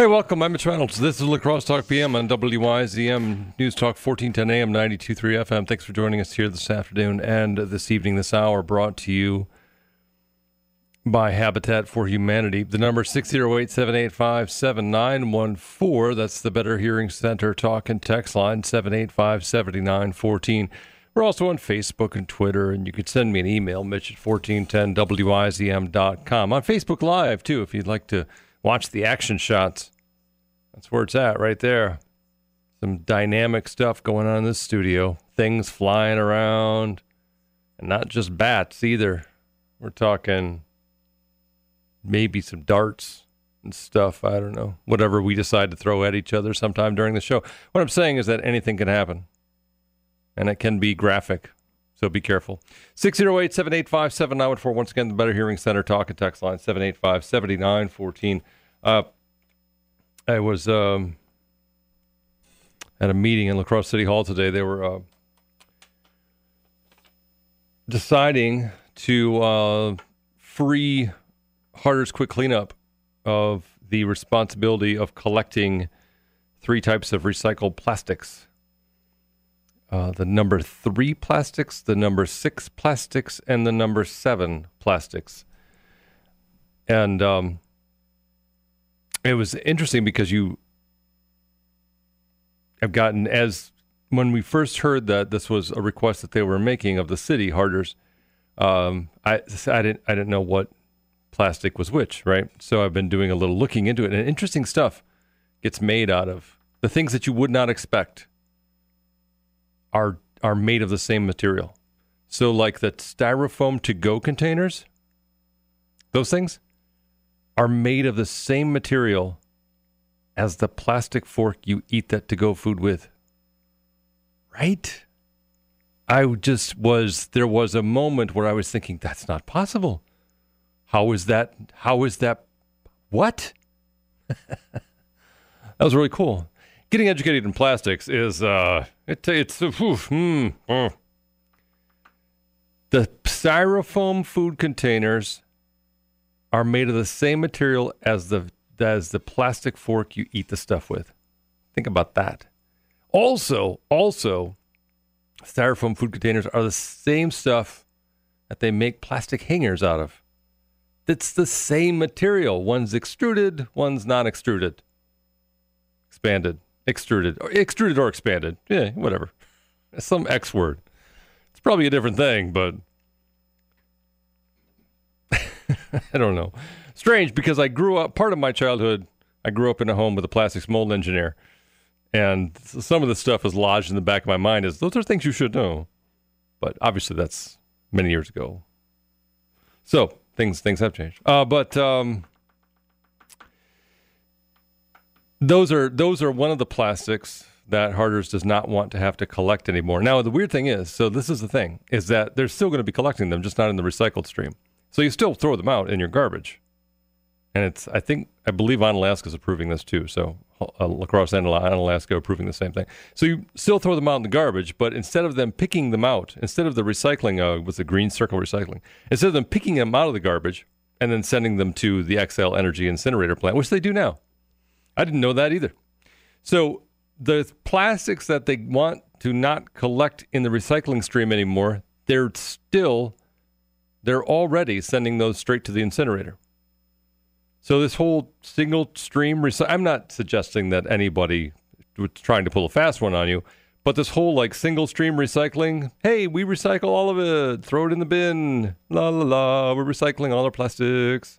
Hey, welcome. I'm Mitch Reynolds. This is La Crosse Talk PM on WIZM News Talk 1410 AM 923 FM. Thanks for joining us here this afternoon and this evening, this hour, brought to you by Habitat for Humanity. The number 608 785 7914. That's the Better Hearing Center talk and text line 785 7914. We're also on Facebook and Twitter, and you can send me an email, mitch at 1410wizm.com. On Facebook Live, too, if you'd like to watch the action shots. That's where it's at, right there. Some dynamic stuff going on in this studio. Things flying around, and not just bats either. We're talking maybe some darts and stuff. I don't know. Whatever we decide to throw at each other sometime during the show. What I'm saying is that anything can happen, and it can be graphic. So be careful. 608 785 7914. Once again, the Better Hearing Center talk and text line 785 7914. Uh, I was um, at a meeting in La Crosse City Hall today. They were uh, deciding to uh, free Harter's quick cleanup of the responsibility of collecting three types of recycled plastics uh, the number three plastics, the number six plastics, and the number seven plastics. And um, it was interesting because you have gotten, as when we first heard that this was a request that they were making of the city, Harters, um, I, I, didn't, I didn't know what plastic was which, right? So I've been doing a little looking into it, and interesting stuff gets made out of the things that you would not expect are are made of the same material. So like the styrofoam to go containers, those things are made of the same material as the plastic fork you eat that to go food with. Right? I just was there was a moment where I was thinking that's not possible. How is that how is that what? that was really cool getting educated in plastics is uh, it, it's uh, hmm, uh. the styrofoam food containers are made of the same material as the as the plastic fork you eat the stuff with. Think about that. Also, also, styrofoam food containers are the same stuff that they make plastic hangers out of. It's the same material. One's extruded, one's non extruded, expanded extruded, or extruded or expanded. Yeah, whatever. Some X word. It's probably a different thing, but I don't know. Strange because I grew up. Part of my childhood, I grew up in a home with a plastics mold engineer, and some of the stuff is lodged in the back of my mind. Is those are things you should know, but obviously that's many years ago. So things things have changed. Uh, but um, those are those are one of the plastics that Harters does not want to have to collect anymore. Now the weird thing is, so this is the thing, is that they're still going to be collecting them, just not in the recycled stream. So you still throw them out in your garbage. And it's I think I believe Onalaska is approving this too. So uh, La Crosse and Onalaska approving the same thing. So you still throw them out in the garbage, but instead of them picking them out, instead of the recycling uh, the green circle recycling, instead of them picking them out of the garbage and then sending them to the Xcel Energy incinerator plant, which they do now I didn't know that either. So the plastics that they want to not collect in the recycling stream anymore, they're still, they're already sending those straight to the incinerator. So this whole single stream, recy- I'm not suggesting that anybody trying to pull a fast one on you, but this whole like single stream recycling, hey, we recycle all of it, throw it in the bin, la la la, we're recycling all our plastics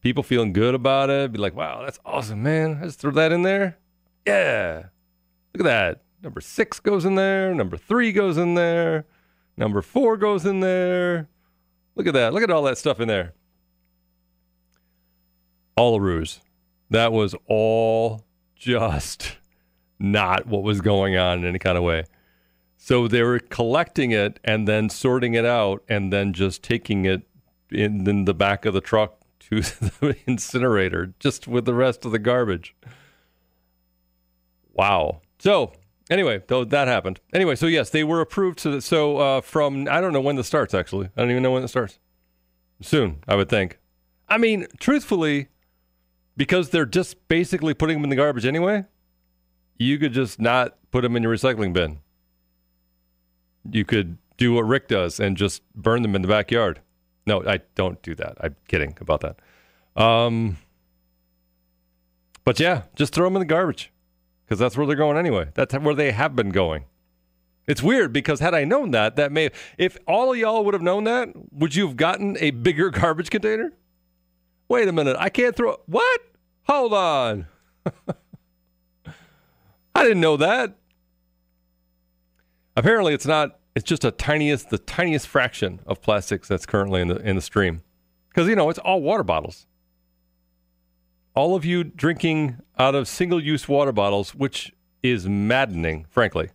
people feeling good about it. Be like, wow, that's awesome, man. I just throw that in there. Yeah. Look at that. Number six goes in there. Number three goes in there. Number four goes in there. Look at that. Look at all that stuff in there. All a ruse. That was all just not what was going on in any kind of way. So they were collecting it and then sorting it out and then just taking it in, in the back of the truck to the incinerator just with the rest of the garbage. Wow. So anyway, though that happened. Anyway, so yes, they were approved. So, so uh, from I don't know when this starts. Actually, I don't even know when it starts. Soon, I would think. I mean, truthfully, because they're just basically putting them in the garbage anyway, you could just not put them in your recycling bin. You could do what Rick does and just burn them in the backyard. No, I don't do that. I'm kidding about that. Um, but yeah, just throw them in the garbage because that's where they're going anyway. That's where they have been going. It's weird because had I known that, that may if all of y'all would have known that, would you have gotten a bigger garbage container? Wait a minute, I can't throw what? Hold on. I didn't know that. Apparently, it's not. It's just a tiniest, the tiniest fraction of plastics that's currently in the in the stream, because you know it's all water bottles. All of you drinking out of single-use water bottles, which is maddening, frankly.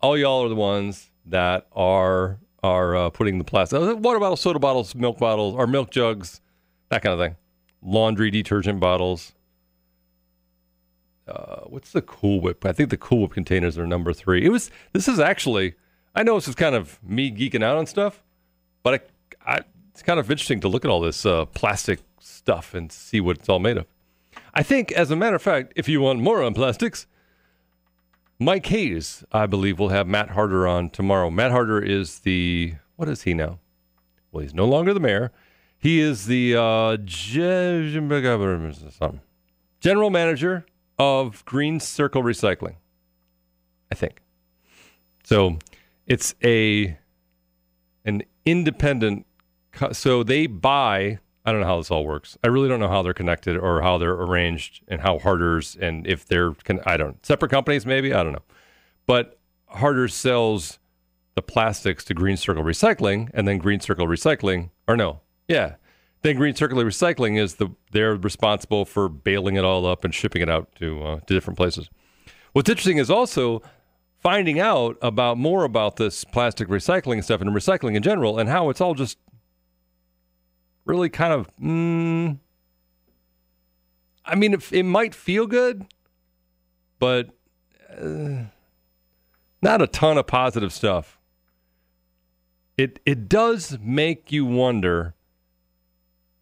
All y'all are the ones that are are uh, putting the plastic water bottles, soda bottles, milk bottles, or milk jugs, that kind of thing, laundry detergent bottles uh, what's the Cool Whip? I think the Cool Whip containers are number three. It was. This is actually. I know this is kind of me geeking out on stuff, but I, I, it's kind of interesting to look at all this uh, plastic stuff and see what it's all made of. I think, as a matter of fact, if you want more on plastics, Mike Hayes, I believe, will have Matt Harter on tomorrow. Matt Harter is the what is he now? Well, he's no longer the mayor. He is the uh, general manager of Green Circle Recycling. I think. So it's a an independent so they buy I don't know how this all works. I really don't know how they're connected or how they're arranged and how Harter's and if they're I don't separate companies maybe I don't know. But Harter sells the plastics to Green Circle Recycling and then Green Circle Recycling or no. Yeah. Then Green Circular Recycling is the they're responsible for baling it all up and shipping it out to uh, to different places. What's interesting is also finding out about more about this plastic recycling stuff and recycling in general and how it's all just really kind of mm, I mean it, it, might feel good but uh, not a ton of positive stuff. It it does make you wonder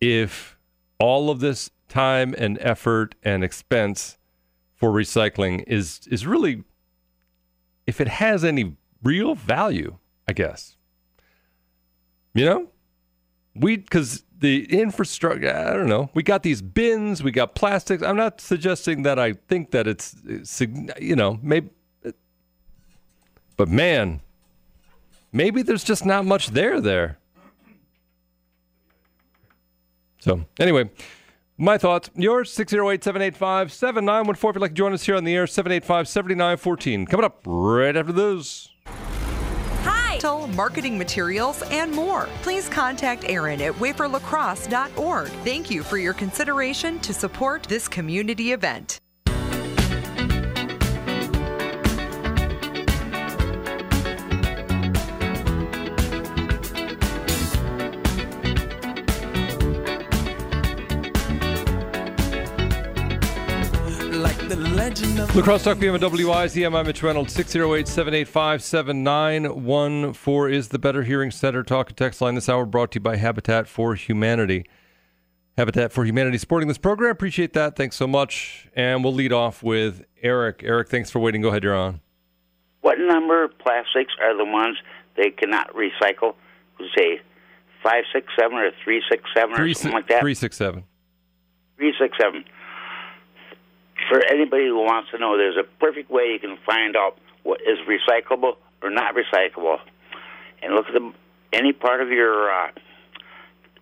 if all of this time and effort and expense for recycling is is really if it has any real value, I guess. You know? We cuz the infrastructure I don't know. We got these bins, we got plastics. I'm not suggesting that I think that it's, it's you know, maybe but man, maybe there's just not much there there. So, anyway, my thoughts. Yours, 608 785 7914. If you'd like to join us here on the air, 785 7914. Coming up right after this. Hi. Marketing materials and more. Please contact Aaron at waferlacrosse.org. Thank you for your consideration to support this community event. La Crosse Talk PM and WIZM. I'm Mitch Reynolds. 608 785 7914 is the Better Hearing Center talk and text line this hour brought to you by Habitat for Humanity. Habitat for Humanity supporting this program. Appreciate that. Thanks so much. And we'll lead off with Eric. Eric, thanks for waiting. Go ahead. You're on. What number of plastics are the ones they cannot recycle? Say five, six, seven, or three, six, seven, or something like that. Three, six, seven. Three, six, seven for anybody who wants to know, there's a perfect way you can find out what is recyclable or not recyclable. And look at the, any part of your uh,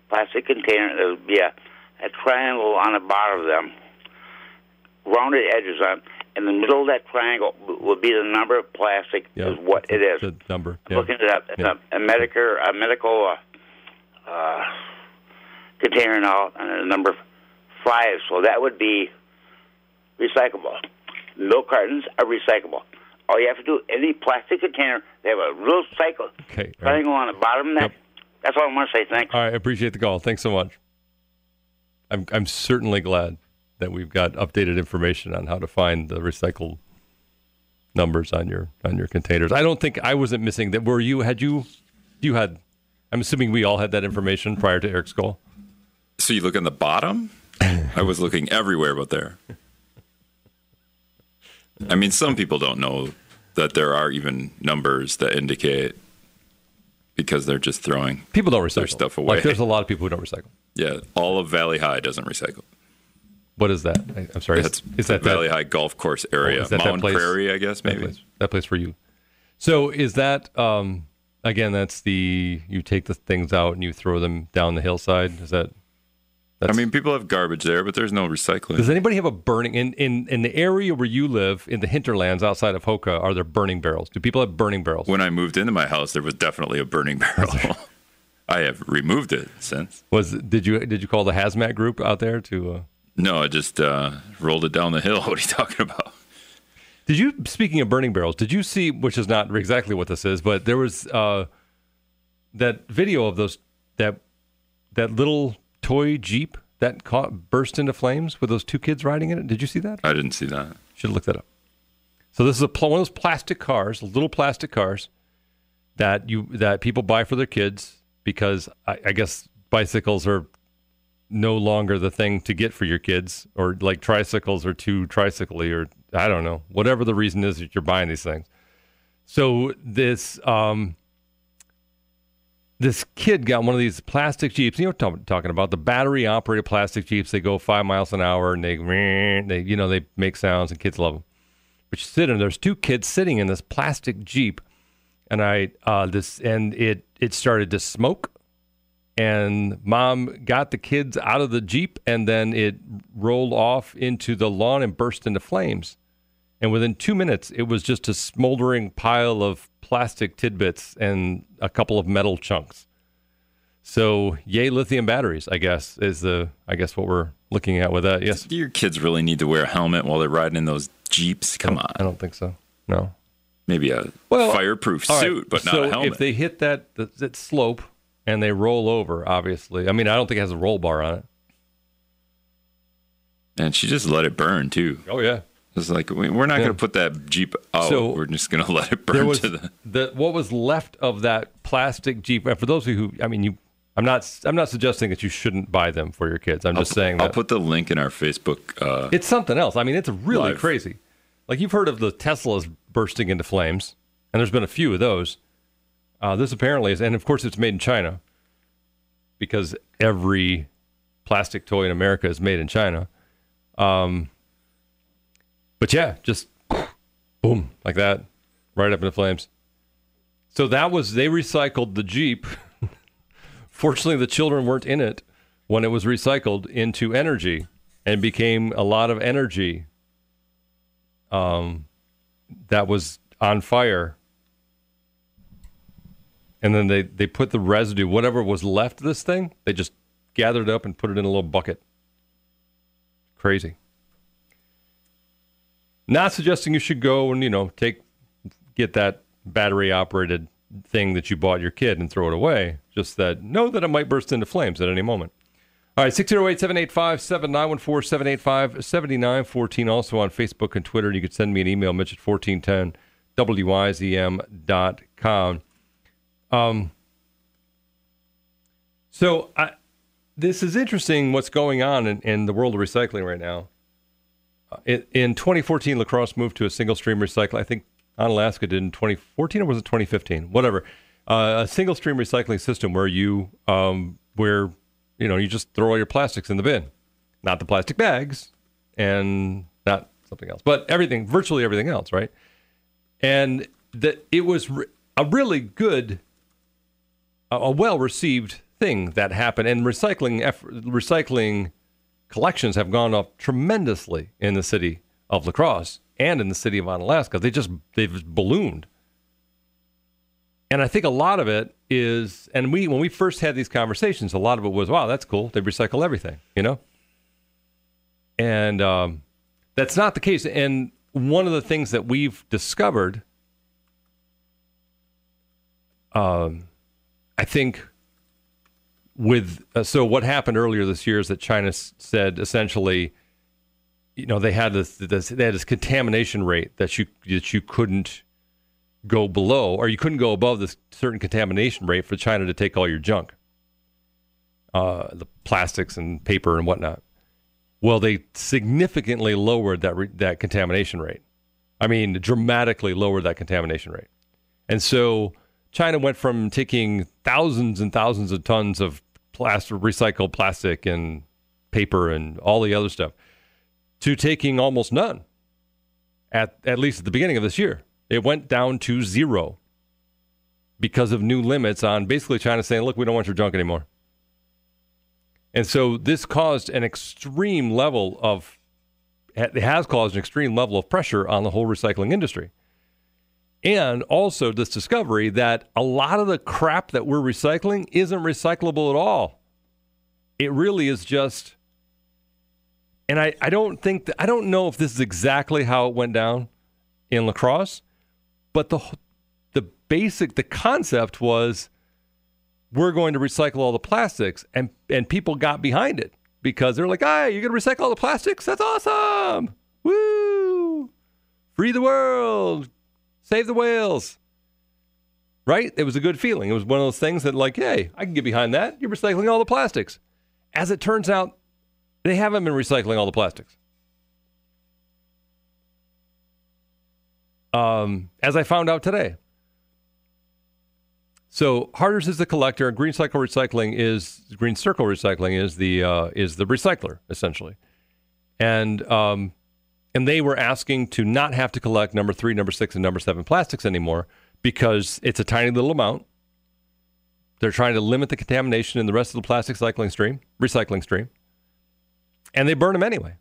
plastic container, there'll be a, a triangle on the bottom of them, rounded edges on. In the middle of that triangle will be the number of plastic yep. is what it is. The number. Yep. Looking at that, yep. a, a medical, a medical uh, uh, container now, and a number five. So that would be recyclable. Milk cartons are recyclable. All you have to do, any plastic container, they have a little cycle okay, triangle right. on the bottom of that. Yep. That's all I want to say. Thanks. All right, I appreciate the call. Thanks so much. I'm I'm certainly glad that we've got updated information on how to find the recycled numbers on your on your containers. I don't think I wasn't missing that. Were you? Had you? You had? I'm assuming we all had that information prior to Eric's call. So you look on the bottom? I was looking everywhere but there. I mean, some people don't know that there are even numbers that indicate because they're just throwing People don't recycle stuff away. Like there's a lot of people who don't recycle. yeah, all of Valley High doesn't recycle. What is that? I, I'm sorry. That's is that Valley that, High Golf Course area, Oh, that that Mountain place? Prairie, I guess that maybe. place, that place for you? So is that um, again? That's the you take the things out and you throw them down the hillside. Is that? I mean, people have garbage there, but there's no recycling. does anybody have a burning in, in in the area where you live in the hinterlands outside of Hokah? Are there burning barrels? Do people have burning barrels? when I moved into my house, there was definitely a burning barrel. I have removed it since. Was did you did you call the hazmat group out there to? Uh, No, I just uh, rolled it down the hill. What are you talking about? Did you speaking of burning barrels? Did you see which is not exactly what this is, but there was uh, that video of those that that little toy jeep that caught burst into flames with those two kids riding in it. Did you see that? I didn't see that. Should have looked that up. So this is a pl- one of those plastic cars, little plastic cars that you that people buy for their kids because I, I guess bicycles are no longer the thing to get for your kids, or like tricycles are too tricycly, or I don't know, whatever the reason is that you're buying these things. So this um, this kid got one of these plastic jeeps. You know what I'm talking about? The battery operated plastic jeeps. They go five miles an hour and they, they you know, they make sounds and kids love them. But you sit in. There's two kids sitting in this plastic jeep, and I uh, this and it it started to smoke. And mom got the kids out of the jeep, and then it rolled off into the lawn and burst into flames. And within two minutes, it was just a smoldering pile of plastic tidbits and a couple of metal chunks. So, yay, lithium batteries, I guess, is the, I guess, what we're looking at with that. Yes. Do your kids really need to wear a helmet while they're riding in those jeeps? Come I on, I don't think so. No. maybe a Well, fireproof right, suit, but not so a helmet. if they hit that, that, that slope and they roll over, obviously, I mean, I don't think it has a roll bar on it. and she just let it burn too. Oh, yeah. It's like we- we're not Yeah. going to put that jeep out. So, we're just going to let it burn to the. the what was left of that plastic Jeep. and For those of you who, I mean, you, I'm not, I'm not suggesting that you shouldn't buy them for your kids. I'm just saying I'll put the link in our Facebook. Uh, it's something else. I mean, it's really Live. crazy. Like you've heard of the Teslas bursting into flames, and there's been a few of those. Uh, this apparently is, and of course, it's made in China because every plastic toy in America is made in China. Um, but yeah, just boom, like that, right up in the flames. So that was, they recycled the Jeep. Fortunately, the children weren't in it when it was recycled into energy and became a lot of energy um, that was on fire. And then they, they put the residue, whatever was left of this thing, they just gathered it up and put it in a little bucket. Crazy. Not suggesting you should go and, you know, take get that battery operated thing that you bought your kid and throw it away. Just that know that it might burst into flames at any moment. All right, 608 785 7914 785 7914. Also on Facebook and Twitter. You could send me an email, Mitch at 1410 WIZM.com. Um, so I, this is interesting what's going on in, in the world of recycling right now. Uh, in, in 2014, La Crosse moved to a single stream recycling. I think Onalaska did in 2014 or was it 2015? Whatever. Uh, a single stream recycling system where you um, where you know you just throw all your plastics in the bin, not the plastic bags, and not something else, but everything, virtually everything else, right? And that it was re- a really good, a, a well received thing that happened, and recycling eff- recycling collections have gone up tremendously in the city of La Crosse and in the city of Onalaska. They just they've ballooned. And I think a lot of it is and we when we first had these conversations, a lot of it was, wow, that's cool. They recycle everything, you know? And um, that's not the case. And one of the things that we've discovered, um, I think with uh, so what happened earlier this year is that China s- said essentially, you know, they had this, this they had this contamination rate that you that you couldn't go below or you couldn't go above this certain contamination rate for China to take all your junk. uh, the plastics and paper and whatnot. Well, they significantly lowered that re- that contamination rate. I mean, dramatically lowered that contamination rate. And so China went from taking thousands and thousands of tons of plastic, recycled plastic and paper and all the other stuff to taking almost none at, at least at the beginning of this year. It went down to zero because of new limits on basically China saying, look, we don't want your junk anymore. And so this caused an extreme level of, it has caused an extreme level of pressure on the whole recycling industry. And also this discovery that a lot of the crap that we're recycling isn't recyclable at all. It really is just, and I, I don't think, that, I don't know if this is exactly how it went down in La Crosse, but the, the basic, the concept was we're going to recycle all the plastics. And, and people got behind it because they're like, hey, you're going to recycle all the plastics? That's awesome. Woo! Free the world Save the whales. Right? It was a good feeling. It was one of those things that, like, hey, I can get behind that. You're recycling all the plastics. As it turns out, they haven't been recycling all the plastics. Um, as I found out today. So Harters is the collector, and Green Cycle Recycling is Green Circle Recycling is the uh, is the recycler essentially, and um, and they were asking to not have to collect number three, number six, and number seven plastics anymore because it's a tiny little amount. They're trying to limit the contamination in the rest of the plastic cycling stream, recycling stream, and they burn them anyway.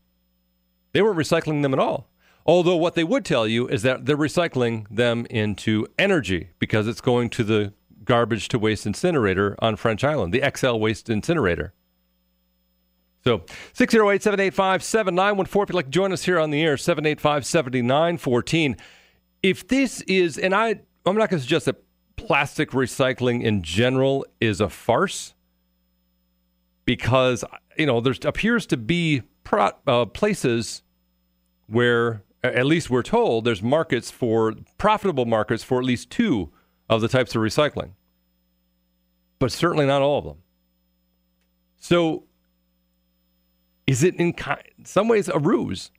They weren't recycling them at all. Although what they would tell you is that they're recycling them into energy because it's going to the garbage to waste incinerator on French Island, the Xcel waste incinerator. So 608 785 7914. If you'd like to join us here on the air, 785 7914. If this is, and I, I'm not going to suggest that plastic recycling in general is a farce because, you know, there appears to be pro, uh, places where, at least we're told, there's markets for profitable markets for at least two of the types of recycling, but certainly not all of them. So is it in some ways a ruse?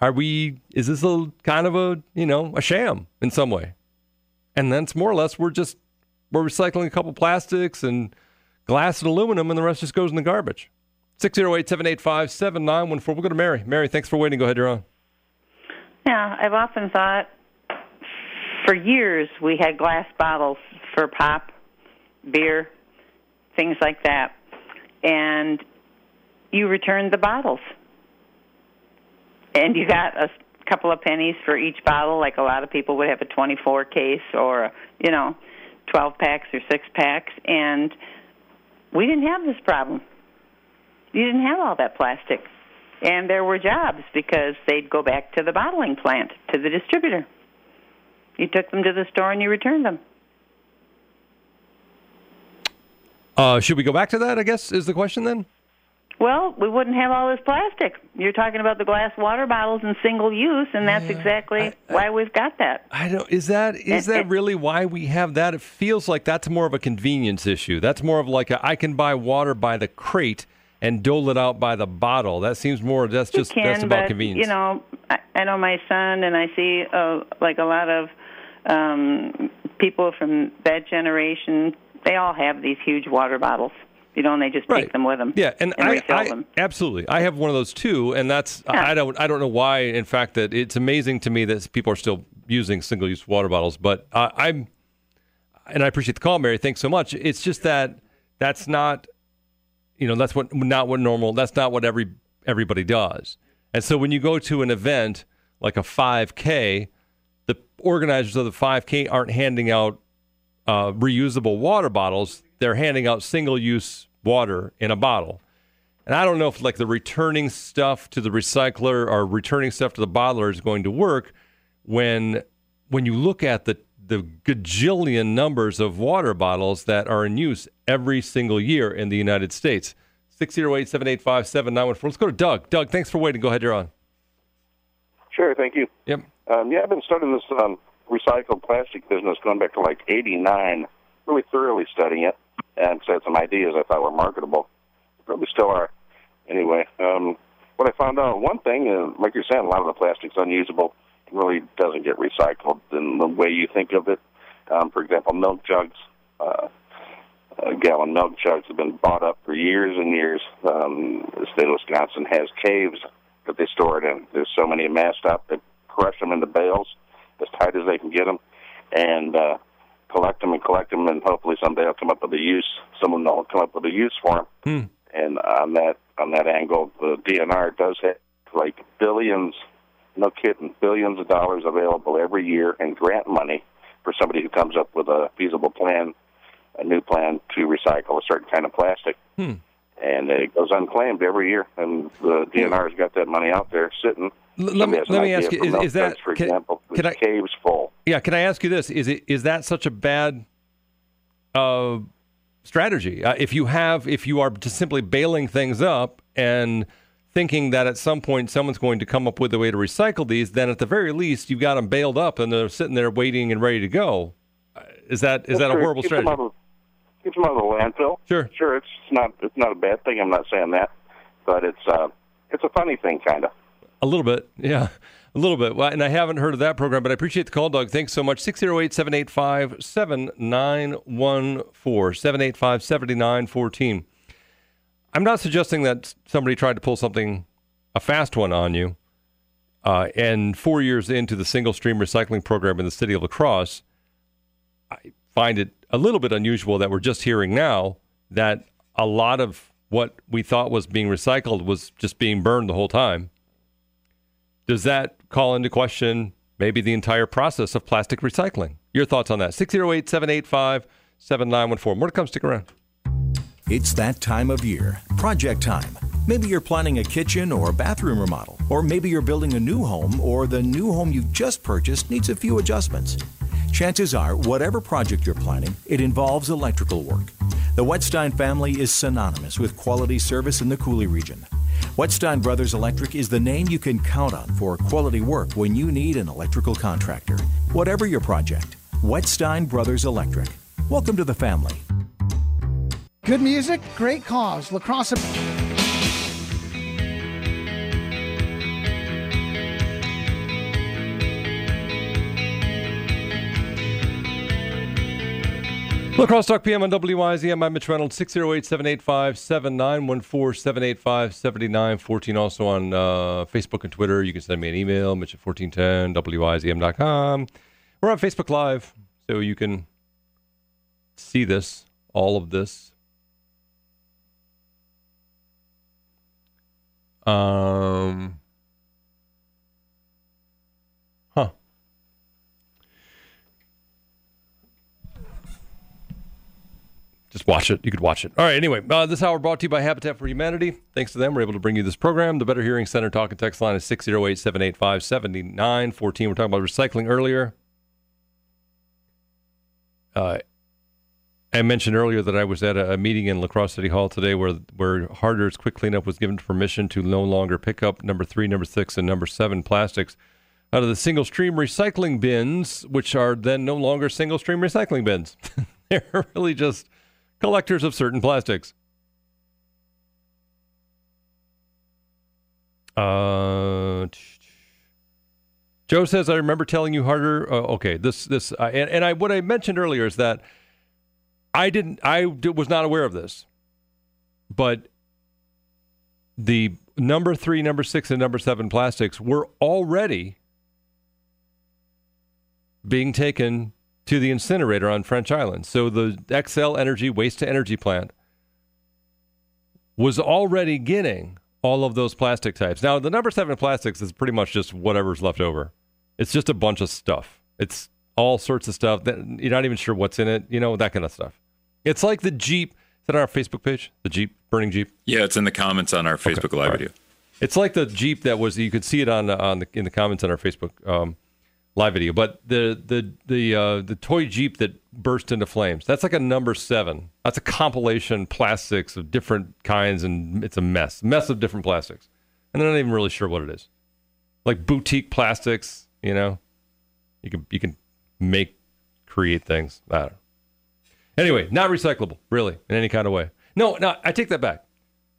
Are we? Is this a kind of a you know a sham in some way? And then it's more or less we're just we're recycling a couple plastics and glass and aluminum, and the rest just goes in the garbage. 608 785 7914. We'll go to Mary. Mary, thanks for waiting. Go ahead, you're on. Yeah, I've often thought for years we had glass bottles for pop, beer, things like that. And you returned the bottles. And you got a couple of pennies for each bottle, like a lot of people would have a 24 case or, you know, 12 packs or 6 packs. And we didn't have this problem. You didn't have all that plastic. And there were jobs because they'd go back to the bottling plant, to the distributor. You took them to the store and you returned them. Uh, should we go back to that? I guess is the question then. Well, we wouldn't have all this plastic. You're talking about the glass water bottles and single use, and that's yeah, exactly I, I, why we've got that. I don't. Is that is that really why we have that? It feels like that's more of a convenience issue. That's more of like a, I can buy water by the crate and dole it out by the bottle. That seems more. That's just can, that's about but, convenience. You know, I, I know my son, and I see uh, like a lot of um, people from that generation. They all have these huge water bottles you know, and they just right. take them with them. Yeah, and, and I, I absolutely, I have one of those too, and that's yeah. I don't I don't know why. In fact, that it's amazing to me that people are still using single use water bottles. But uh, I'm, and I appreciate the call, Mary. Thanks so much. It's just that that's not, you know, that's what not what normal. That's not what every everybody does. And so when you go to an event like a 5K, the organizers of the 5K aren't handing out uh, reusable water bottles they're handing out single use water in a bottle. And I don't know if like the returning stuff to the recycler or returning stuff to the bottler is going to work when when you look at the the gajillion numbers of water bottles that are in use every single year in the United States. 608 785 7914. Let's go to Doug. Doug, thanks for waiting. Go ahead, you're on. Sure, thank you. Yep. Um, yeah, I've been studying this um, recycled plastic business going back to like 89, really thoroughly studying it and had some ideas I thought were marketable. Probably still are. Anyway, um, what I found out, one thing, uh, like you're saying, a lot of the plastic's unusable. It really doesn't get recycled in the way you think of it. Um, for example, milk jugs. Uh, uh, gallon milk jugs have been bought up for years and years. Um, the state of Wisconsin has caves that they store it in. There's so many amassed up, they crush them into bales as tight as they can get them, and uh, collect them and collect them, and hopefully someday they'll come up with a use. Someone will come up with a use for them. Hmm. And on that on that angle, the DNR does have like billions, no kidding, billions of dollars available every year in grant money for somebody who comes up with a feasible plan, a new plan to recycle a certain kind of plastic. Hmm. And it goes unclaimed every year, and the DNR's got that money out there sitting. L- let me Somebody has an let me ask you: is, is that for can, example, can with I caves full? yeah? Can I ask you this? Is it is that such a bad uh, strategy? Uh, if you have if you are just simply baling things up and thinking that at some point someone's going to come up with a way to recycle these, then at the very least you've got them baled up and they're sitting there waiting and ready to go. Is that is that a Sure, horrible keep them strategy? out of- Keep them out of the landfill. Sure. Sure, it's not it's not a bad thing. I'm not saying that, but it's uh it's a funny thing, kind of. A little bit, yeah, a little bit. Well, and I haven't heard of that program, but I appreciate the call, Doug. Thanks so much. 608 785 7914. 785 7914. I'm not suggesting that somebody tried to pull something, a fast one on you, uh, and four years into the single stream recycling program in the city of La Crosse, I find it a little bit unusual that we're just hearing now that a lot of what we thought was being recycled was just being burned the whole time. Does that call into question maybe the entire process of plastic recycling? Your thoughts on that? 608 785 7914. More to come. Stick around. It's that time of year, project time. Maybe you're planning a kitchen or bathroom remodel, or maybe you're building a new home, or the new home you've just purchased needs a few adjustments. Chances are, whatever project you're planning, it involves electrical work. The Wetstein family is synonymous with quality service in the Coulee region. Wetstein Brothers Electric is the name you can count on for quality work when you need an electrical contractor. Whatever your project, Wetstein Brothers Electric. Welcome to the family. Good music, great cause. Lacrosse. La Crosse Talk PM on WIZM. I'm Mitch Reynolds, 608 785 7914 785 7914. Also on uh, Facebook and Twitter. You can send me an email, mitch at 1410, WIZM.com. We're on Facebook Live, so you can see this, all of this. Um, Just watch it. You could watch it. All right. Anyway, uh, this hour brought to you by Habitat for Humanity. Thanks to them, we're able to bring you this program. The Better Hearing Center talk and text line is 608 785 7914. We're talking about recycling earlier. Uh, I mentioned earlier that I was at a, a meeting in La Crosse City Hall today where where Harter's Quick Cleanup was given permission to no longer pick up number three, number six, and number seven plastics out of the single stream recycling bins, which are then no longer single stream recycling bins. They're really just collectors of certain plastics. Uh, Joe says, "I remember telling you harder." Uh, okay, this this uh, and, and I what I mentioned earlier is that I didn't I was not aware of this, but the number three, number six, and number seven plastics were already being taken to the incinerator on French Island. So the Xcel Energy waste to energy plant was already getting all of those plastic types. Now, the number seven plastics is pretty much just whatever's left over. It's just a bunch of stuff. It's all sorts of stuff that you're not even sure what's in it, you know, that kind of stuff. It's like the Jeep. Is that on our Facebook page? The Jeep, burning Jeep? Yeah, it's in the comments on our Facebook Live all right. video. It's like the Jeep that was. You could see it on the, on the, in the comments on our Facebook um, live video. But the the the uh, the toy Jeep that burst into flames. That's like a number seven. That's a compilation plastics of different kinds, and it's a mess. Mess of different plastics, and they're not even really sure what it is. Like boutique plastics, you know. You can you can make create things. I don't know. Anyway, not recyclable, really, in any kind of way. No, no, I take that back.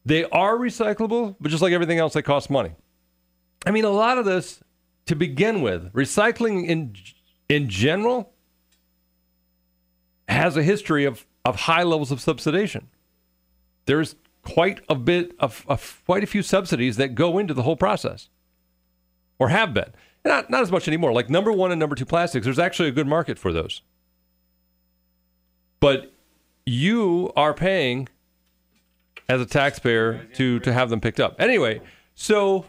They are recyclable, but just like everything else, they cost money. I mean, a lot of this, to begin with, recycling in in general has a history of, of high levels of subsidization. There's quite a bit of, of quite a few subsidies that go into the whole process, or have been. Not not as much anymore. Like number one and number two plastics, there's actually a good market for those. But you are paying as a taxpayer to to have them picked up. Anyway, so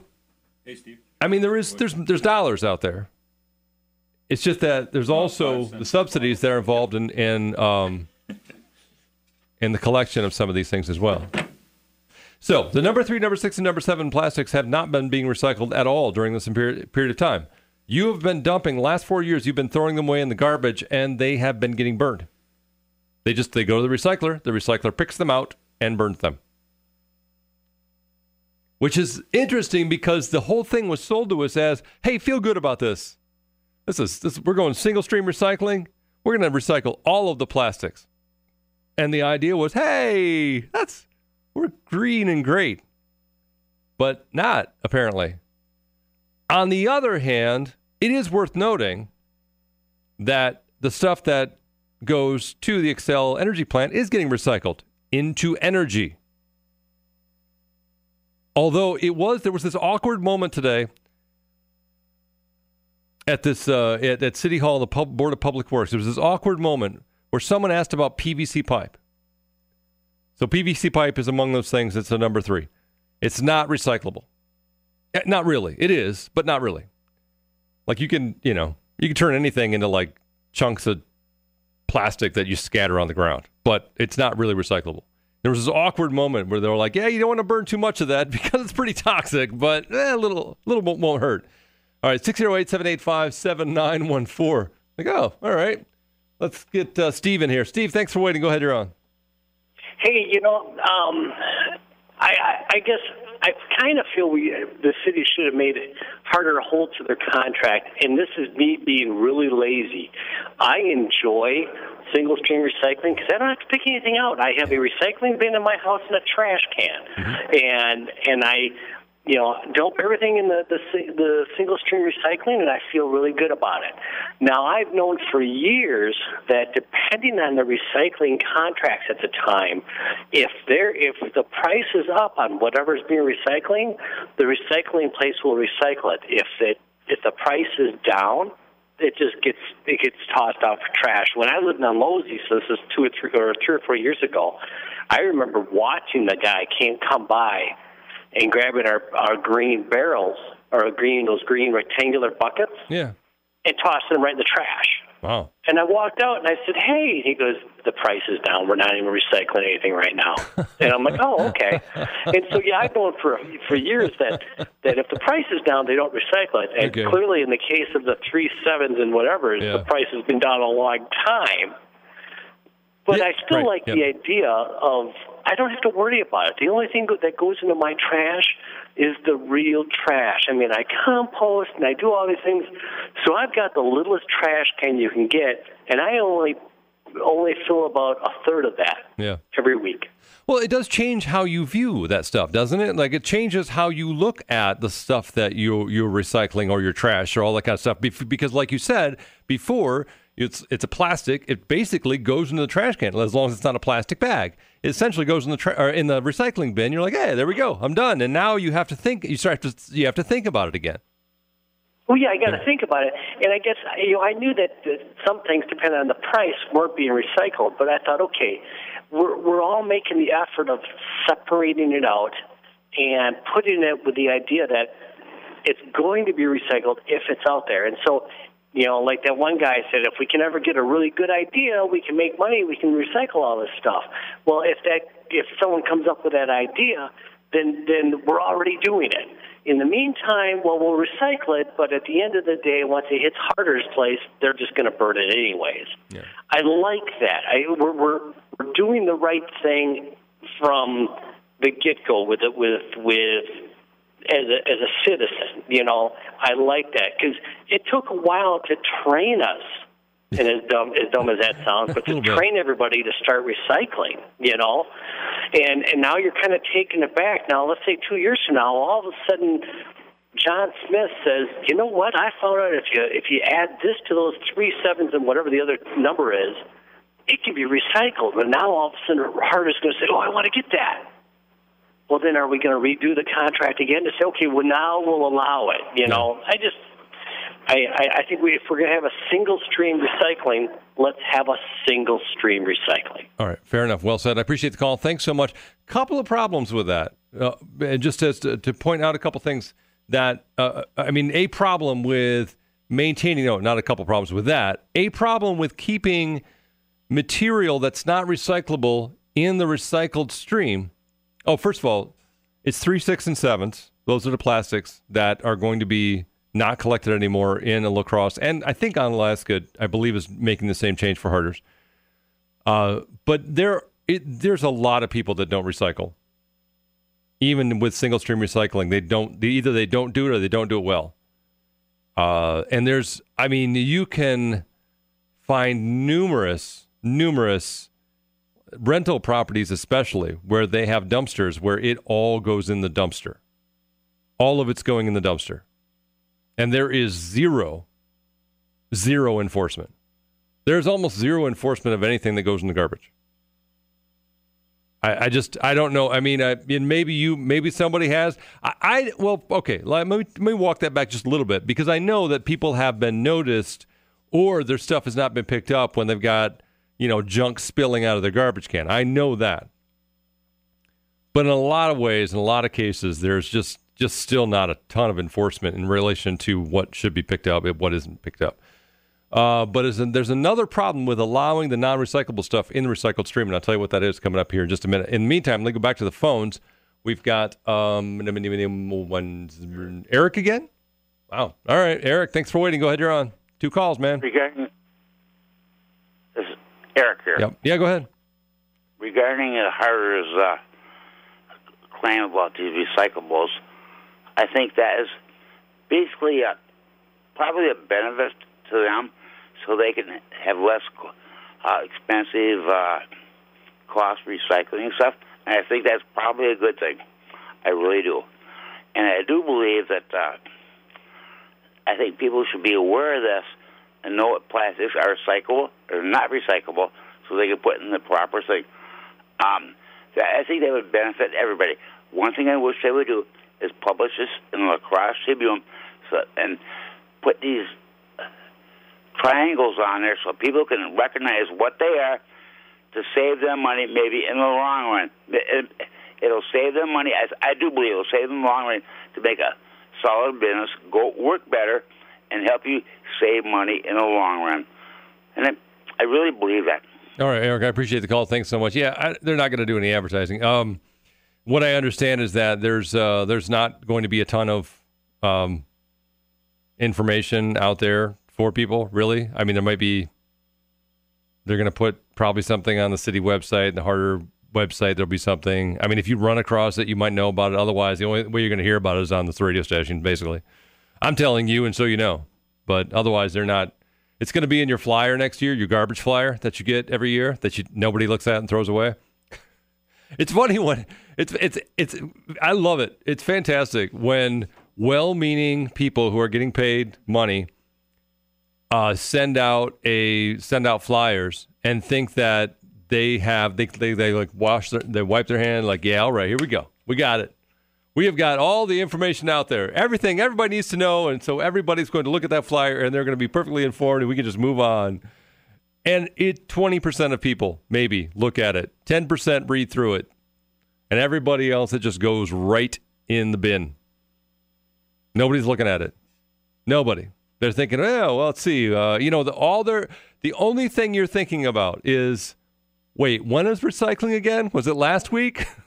Hey, Steve. I mean there is there's there's dollars out there. It's just that there's also the subsidies that are involved in in um, in the collection of some of these things as well. So the number three, number six, and number seven plastics have not been being recycled at all during this period period of time. You have been dumping last four years. You've been throwing them away in the garbage, and they have been getting burned. They just they go to the recycler. The recycler picks them out and burns them. Which is interesting because the whole thing was sold to us as, "Hey, feel good about this. This is this. We're going single stream recycling. We're going to recycle all of the plastics." And the idea was, "Hey, that's we're green and great," but not apparently. On the other hand, it is worth noting that the stuff that goes to the Xcel energy plant is getting recycled into energy. Although it was, there was this awkward moment today at this uh, at, at City Hall, the Pub, Board of Public Works. There was this awkward moment where someone asked about PVC pipe. So PVC pipe is among those things. It's a number three. It's not recyclable. Eh, Not really. It is, but not really. Like you can, you know, you can turn anything into like chunks of plastic that you scatter on the ground, but it's not really recyclable. There was this awkward moment where they were like, "Yeah, you don't want to burn too much of that because it's pretty toxic, but eh, a little, little won't, won't hurt." All right, 608-785-7914. Like, oh, all right. Let's get uh, Steve in here. Steve, thanks for waiting. Go ahead, you're on. Hey, you know, um, I, I, I guess I kind of feel we the city should have made it harder to hold to their contract, and this is me being really lazy. I enjoy single stream recycling because I don't have to pick anything out. I have a recycling bin in my house and a trash can, mm-hmm. and and I. You know, dump everything in the, the the single stream recycling, and I feel really good about it. Now, I've known for years that depending on the recycling contracts at the time, if there if the price is up on whatever's being recycling, the recycling place will recycle it. If it if the price is down, it just gets it gets tossed out for trash. When I lived on Losey, so this is two or three or three or four years ago, I remember watching the guy came come by and grabbing our our green barrels or green those green rectangular buckets Yeah. and tossing them right in the trash. Wow. And I walked out and I said, "Hey," he goes, "The price is down. We're not even recycling anything right now." and I'm like, "Oh, okay." and so yeah, I've known for for years that that if the price is down, they don't recycle it. And Okay. clearly, in the case of the three sevens and whatever, Yeah. the price has been down a long time. But Yeah, I still right, like yeah. the idea of I don't have to worry about it. The only thing that goes into my trash is the real trash. I mean, I compost and I do all these things. So I've got the littlest trash can you can get, and I only only fill about a third of that Yeah. every week. Well, it does change how you view that stuff, doesn't it? Like it changes how you look at the stuff that you you're recycling or your trash or all that kind of stuff. Because, like you said before, it's it's a plastic. It basically goes into the trash can as long as it's not a plastic bag. It essentially goes in the tra- or in the recycling bin. You're like, hey, there we go, I'm done. And now you have to think. You start to you have to think about it again. Well, yeah, I got to think about it, and I guess you know I knew that, some things, depending on the price, weren't being recycled. But I thought, okay, we're we're all making the effort of separating it out and putting it with the idea that it's going to be recycled if it's out there. And so, you know, like that one guy said, if we can ever get a really good idea, we can make money, we can recycle all this stuff. Well, if that if someone comes up with that idea, then then we're already doing it. In the meantime, well, we'll recycle it, but at the end of the day, once it hits Harter's place, they're just going to burn it anyways. I like that. I, we're, we're we're doing the right thing from the get go with it with with as a as a citizen. You know, I like that because it took a while to train us and as dumb as dumb as that sounds, but to train everybody to start recycling, you know, and and now you're kind of taking it back. Now let's say two years from now, all of a sudden. John Smith says, "You know what? I found out if you if you add this to those three sevens and whatever the other number is, it can be recycled." And now all of a sudden, Harter's going to say, "Oh, I want to get that." Well, then are we going to redo the contract again to say, "Okay, well now we'll allow it"? You know, I just I, I, I think we, if we're going to have a single stream recycling, let's have a single stream recycling. All right, fair enough. Well said. I appreciate the call. Thanks so much. Couple of problems with that, uh, and just as to, to, point out a couple things that uh, I mean, a problem with maintaining. No, not a couple problems with that. A problem with keeping material that's not recyclable in the recycled stream. Oh, first of all, it's three, six, and sevens. Those are the plastics that are going to be not collected anymore in a La Crosse, and I think Onalaska, I believe, is making the same change for Harter's. Uh, but there, it, there's a lot of people that don't recycle. Even with single stream recycling, they don't. They, either they don't do it or they don't do it well. Uh, and there's, I mean, you can find numerous, numerous rental properties, especially where they have dumpsters, where it all goes in the dumpster. All of it's going in the dumpster and there is zero, zero enforcement. There's almost zero enforcement of anything that goes in the garbage. I, I just I don't know. I mean, I, and maybe you, maybe somebody has. I, I well, okay. Let me, let me walk that back just a little bit because I know that people have been noticed, or their stuff has not been picked up when they've got you know junk spilling out of their garbage can. I know that. But in a lot of ways, in a lot of cases, there's just just still not a ton of enforcement in relation to what should be picked up and what isn't picked up. Uh, but there's another problem with allowing the non-recyclable stuff in the recycled stream, and I'll tell you what that is coming up here in just a minute. In the meantime, let me go back to the phones. We've got um, Eric again. Wow. All right, Eric. Thanks for waiting. Go ahead. You're on. Two calls, man. Is Eric here. Yep. Yeah. Go ahead. Regarding uh, Harter's uh, claim about these recyclables, I think that is basically a, probably a benefit to them, so they can have less uh, expensive uh, cost recycling stuff. And I think that's probably a good thing. I really do, and I do believe that uh, I think people should be aware of this and know what plastics are recyclable or not recyclable, so they can put in the proper thing. Um, I think that would benefit everybody. One thing I wish they would do is publish this in the La Crosse Tribune so, and put these triangles on there so people can recognize what they are to save them money maybe in the long run. It, will save them money. I, I do believe it'll save them long run to make a solid business, go work better, and help you save money in the long run. And I, I really believe that. All right, Eric, I appreciate the call. Thanks so much. Yeah, I, they're not going to do any advertising. Um, what I understand is that there's uh, there's not going to be a ton of um, information out there for people. Really, I mean, there might be. They're going to put probably something on the city website, the Harter website. There'll be something. I mean, if you run across it, you might know about it. Otherwise, the only way you're going to hear about it is on this radio station. Basically, I'm telling you, and so you know. But otherwise, they're not. It's going to be in your flyer next year, your garbage flyer that you get every year that you nobody looks at and throws away. it's funny when it's it's it's I love it. It's fantastic when well-meaning people who are getting paid money uh, send out a send out flyers and think that they have they they, they like wash their they wipe their hand like yeah all right here we go we got it we have got all the information out there everything everybody needs to know and so everybody's going to look at that flyer and they're going to be perfectly informed and we can just move on and it 20% of people maybe look at it 10% read through it and everybody else it just goes right in the bin. Nobody's looking at it. Nobody. They're thinking, oh, well, let's see. Uh, you know, the, all their the only thing you're thinking about is, wait, when is recycling again? Was it last week?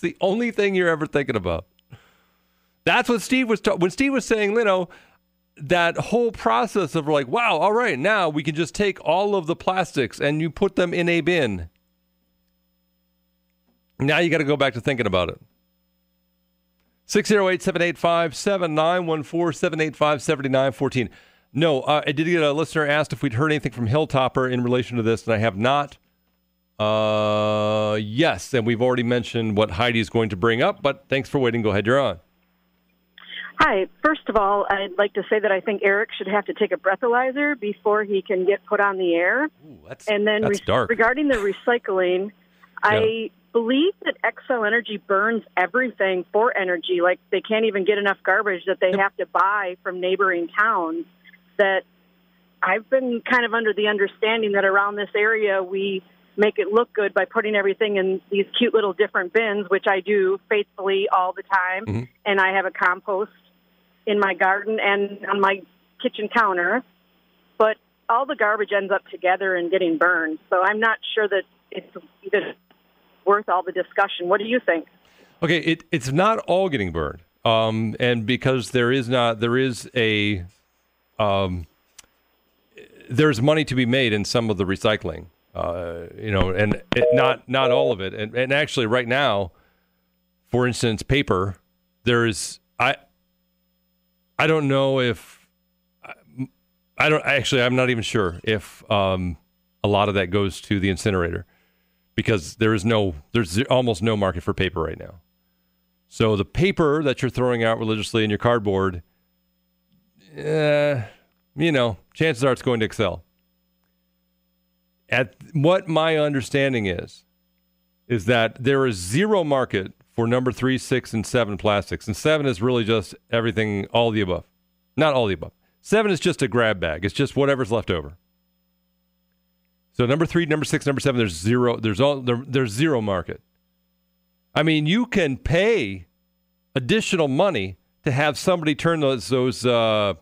it's the only thing you're ever thinking about. That's what Steve was ta- when Steve was saying, you know, that whole process of like, wow, all right, now we can just take all of the plastics and you put them in a bin. Now you got to go back to thinking about it. 608 785 7914 785 7914. no, uh, I did get a listener asked if we'd heard anything from Hilltopper in relation to this, and I have not. Uh, yes, and we've already mentioned what Heidi is going to bring up, but thanks for waiting. Go ahead, you're on. Hi. First of all, I'd like to say that I think Eric should have to take a breathalyzer before he can get put on the air. Ooh, that's, and then that's dark. regarding the recycling, I believe that Xcel Energy burns everything for energy. Like they can't even get enough garbage that they have to buy from neighboring towns. That I've been kind of under the understanding that around this area we make it look good by putting everything in these cute little different bins, which I do faithfully all the time. Mhm. And I have a compost in my garden and on my kitchen counter. But all the garbage ends up together and getting burned. So I'm not sure that it's even worth all the discussion. What do you think? Okay, it, it's not all getting burned, um, and because there is not there is a um, there's money to be made in some of the recycling, uh, you know, and it, not not all of it, and and actually right now, for instance, paper, there's I I don't know if I don't actually I'm not even sure if um, a lot of that goes to the incinerator because there is no there's almost no market for paper right now. So the paper that you're throwing out religiously in your cardboard, uh, you know, chances are it's going to Xcel. At what my understanding is, is that there is zero market for number three, six, and seven plastics, and seven is really just everything, all the above, not all the above. Seven is just a grab bag. It's just whatever's left over. So number three, number six, number seven, there's zero. There's all there, there's zero market. I mean, you can pay additional money to have somebody turn those those uh,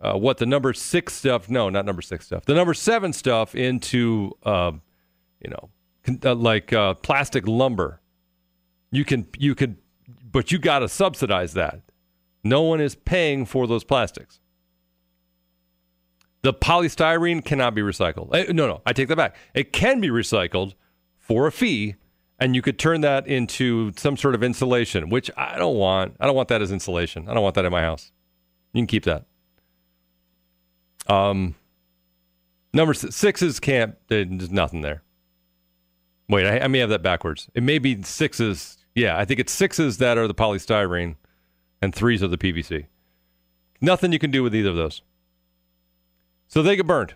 uh, what the number six stuff? No, not number six stuff. The number seven stuff into uh, you know con- uh, like uh, plastic lumber. You can you could, but you got to subsidize that. No one is paying for those plastics. The polystyrene cannot be recycled. Eh, no, no, I take that back. It can be recycled for a fee, and you could turn that into some sort of insulation, which I don't want. I don't want that as insulation. I don't want that in my house. You can keep that. Um, number s- sixes can't. There's nothing there. Wait, I, I may have that backwards. It may be sixes. Yeah, I think it's sixes that are the polystyrene, and threes are the PVC. Nothing you can do with either of those. So they get burned.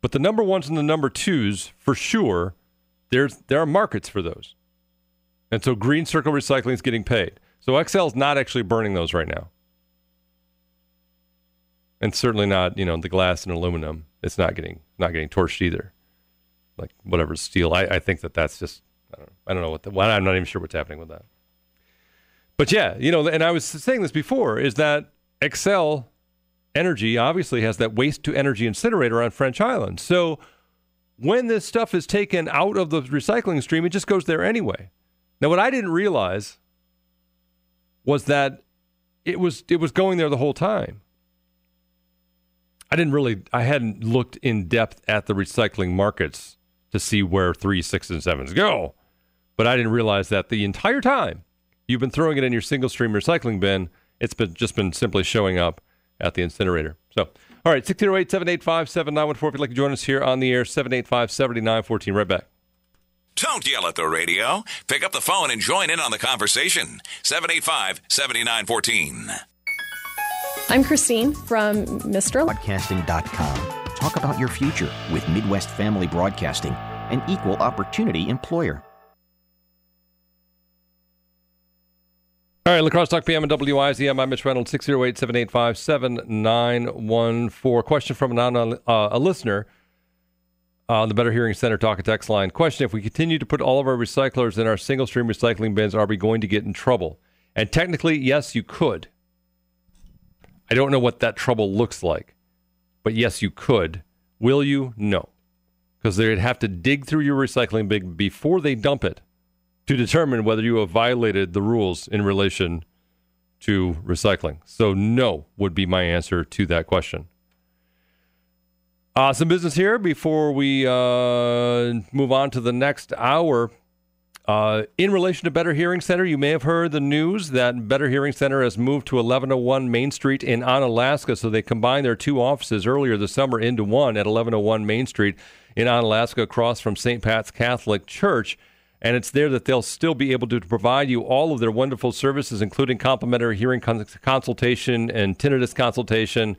But the number ones and the number twos, for sure, there's there are markets for those. And so Green Circle Recycling is getting paid. So Xcel is not actually burning those right now. And certainly not, you know, the glass and aluminum. It's not getting not getting torched either. Like whatever steel. I, I think that that's just I don't know, I don't know what the, well, I'm not even sure what's happening with that. But yeah, you know, and I was saying this before is that Xcel Energy obviously has that waste to energy incinerator on French Island. So when this stuff is taken out of the recycling stream, it just goes there anyway. Now, what I didn't realize was that it was it was going there the whole time. I didn't really I hadn't looked in depth at the recycling markets to see where three, six, and sevens go. But I didn't realize that the entire time you've been throwing it in your single stream recycling bin, it's been just been simply showing up at the incinerator. So, all right, 608 785 7914. If you'd like to join us here on the air, 785 7914. Right back. Don't yell at the radio. Pick up the phone and join in on the conversation. 785 7914. I'm Christine from Mr. Broadcasting.com. Talk about your future with Midwest Family Broadcasting, an equal opportunity employer. All right, La Crosse Talk PM and WIZM. I'm Mitch Reynolds, 608 785 7914. Question from an, uh, a listener on the Better Hearing Center Talk and Text line. Question If we continue to put all of our recyclers in our single stream recycling bins, are we going to get in trouble? And technically, yes, you could. I don't know what that trouble looks like, but yes, you could. Will you? No. Because they'd have to dig through your recycling bin before they dump it to determine whether you have violated the rules in relation to recycling. So, no would be my answer to that question. Uh, some business here before we uh, move on to the next hour. Uh, in relation to Better Hearing Center, you may have heard the news that Better Hearing Center has moved to 1101 Main Street in Onalaska. So they combined their two offices earlier this summer into one at 1101 Main Street in Onalaska, across from St. Pat's Catholic Church. And it's there that they'll still be able to provide you all of their wonderful services, including complimentary hearing consultation and tinnitus consultation,